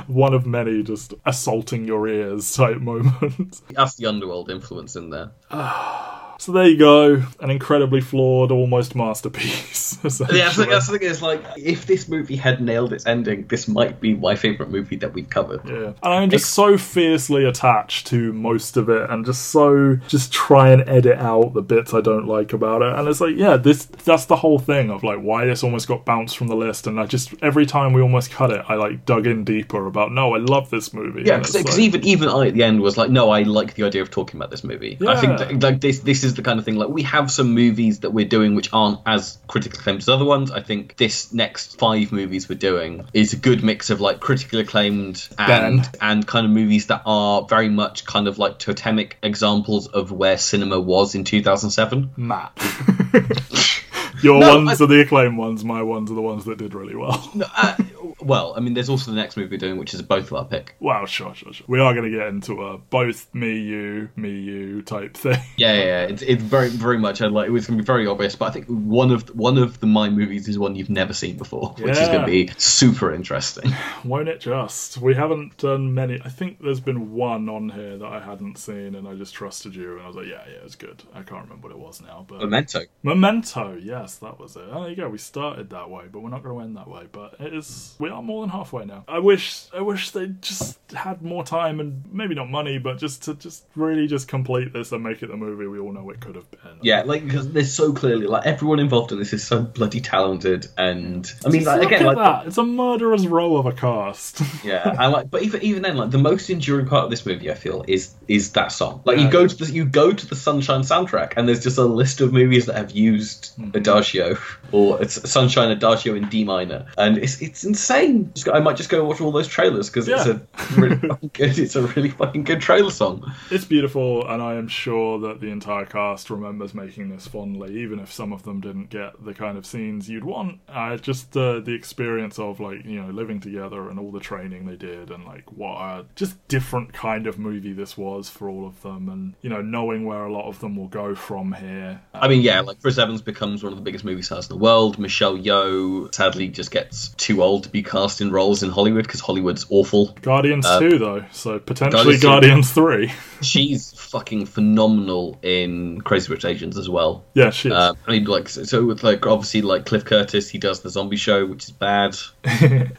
one of many just assaulting your ears type moments. That's the Underworld influence in there. [sighs] [sighs] [sighs] So there you go, an incredibly flawed, almost masterpiece. [laughs] Yeah, that's the, essentially. that's the thing. Is like if this movie had nailed its ending, this might be my favorite movie that we've covered. Yeah. And I'm just so fiercely attached to most of it and just so just try and edit out the bits I don't like about it. And it's like, yeah, this that's the whole thing of like why this almost got bounced from the list and I just every time we almost cut it, I like dug in deeper about no, I love this movie. Yeah, because like- even even I at the end was like, no, I like the idea of talking about this movie. I think Yeah. that, like this this is the kind of thing like we have some movies that we're doing which aren't as critically acclaimed as other ones. I think this next five movies we're doing is a good mix of like critically acclaimed and Ben. and kind of movies that are very much kind of like totemic examples of where cinema was in 2007. Matt. [laughs] Your No, ones I- are the acclaimed ones, my ones are the ones that did really well. Uh, well, I mean, there's also the next movie we're doing, which is both of our pick. Well, sure, sure, sure. We are going to get into a both me, you, me, you type thing. [laughs] Yeah, yeah, yeah. It's, it's very, very much. uh, Like, it was going to be very obvious, but I think one of one of the my movies is one you've never seen before, which is going to be super interesting. [sighs] Won't it just? We haven't done many. I think there's been one on here that I hadn't seen, and I just trusted you, and I was like, yeah, yeah, it's good. I can't remember what it was now, but Memento. Memento, yes, that was it. Oh, there you go. We started that way, but we're not going to end that way. But it is. We are more than halfway now. I wish. I wish they just had more time and maybe not money, but just to just really just complete this and make it the movie we all know it could have been. Yeah, like because there's so clearly like everyone involved in this is so bloody talented, and I mean, like look again, at like that. It's a murderer's row of a cast. [laughs] yeah, and like, but even even then, like the most enduring part of this movie, I feel, is is that song. Like Yeah. you go to the you go to the Sunshine soundtrack, and there's just a list of movies that have used Mm-hmm. Adagio or it's Sunshine Adagio in D minor, and it's it's insane. I might just go watch all those trailers because it's a really fucking good. [laughs] It's a really fucking good trailer song. It's beautiful, and I am sure that the entire cast remembers making this fondly, even if some of them didn't get the kind of scenes you'd want. Uh, just uh, the experience of like you know living together and all the training they did, and like what a just different kind of movie this was for all of them, and you know knowing where a lot of them will go from here. I mean, yeah, like Chris Evans becomes one of the biggest movie stars in the world. Michelle Yeoh sadly just gets too old to be cast in roles in Hollywood because Hollywood's awful. Guardians Uh, two though, so potentially Guardians Guardians three. [laughs] She's fucking phenomenal in Crazy Rich Asians as well. yeah, she is. Um, I mean, like, so, with like obviously like Cliff Curtis, he does the zombie show, which is bad. [laughs]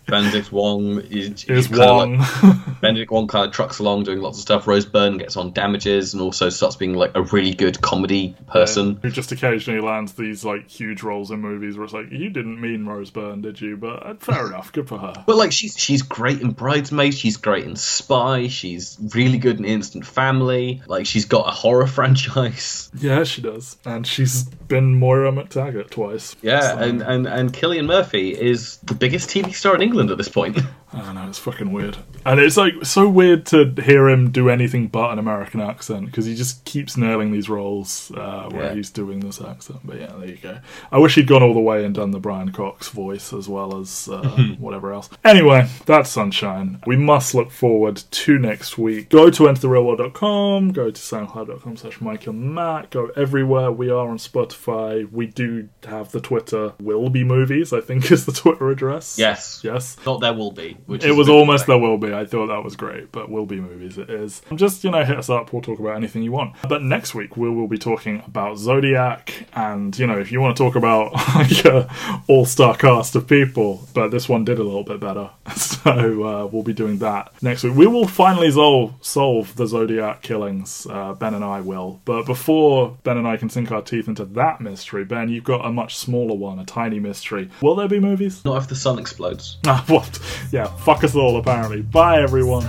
Benedict Wong is, is kinda. Like, [laughs] Benedict Wong kind of trucks along doing lots of stuff. Rose Byrne gets on Damages and also starts being like a really good comedy person. who just occasionally lands these like huge roles in movies where it's like you didn't mean Rose Byrne, did you? But uh, fair [laughs] enough, good for her. But like she's she's great in Bridesmaids, she's great in Spy, she's really good in Instant Family. Like she's got a horror [laughs] franchise. Yeah, she does, and she's been Moira MacTaggert twice. Yeah, So, and, and and Cillian Murphy is the biggest TV star in England at this point. [laughs] I don't know, it's fucking weird, and it's like so weird to hear him do anything but an American accent because he just keeps nailing these roles uh, where Yeah. he's doing this accent. But yeah, there you go. I wish he'd gone all the way and done the Brian Cox voice as well as uh, [laughs] whatever else. Anyway, that's Sunshine. We must look forward to next week. Go to entertherealworld.com, go to soundcloud.com slash Mike and Matt, go everywhere. We are on Spotify. We do have the Twitter Will Be Movies, I think [laughs] is the Twitter address. yes. Yes. Not there will be. Which It is was almost boring. there will be. I thought that was great, but will be movies it is. Just, you know, hit us up. We'll talk about anything you want. But next week we will be talking about Zodiac and, you know, if you want to talk about [laughs] like a all-star cast of people, but this one did a little bit better. [laughs] So uh, we'll be doing that next week. We will finally solve, solve the Zodiac killings. Uh, ben and I will. But before Ben and I can sink our teeth into that mystery, Ben, you've got a much smaller one, a tiny mystery. Will there be movies? Not if the sun explodes. [laughs] Ah, what? Yeah, fuck us all apparently. Bye everyone.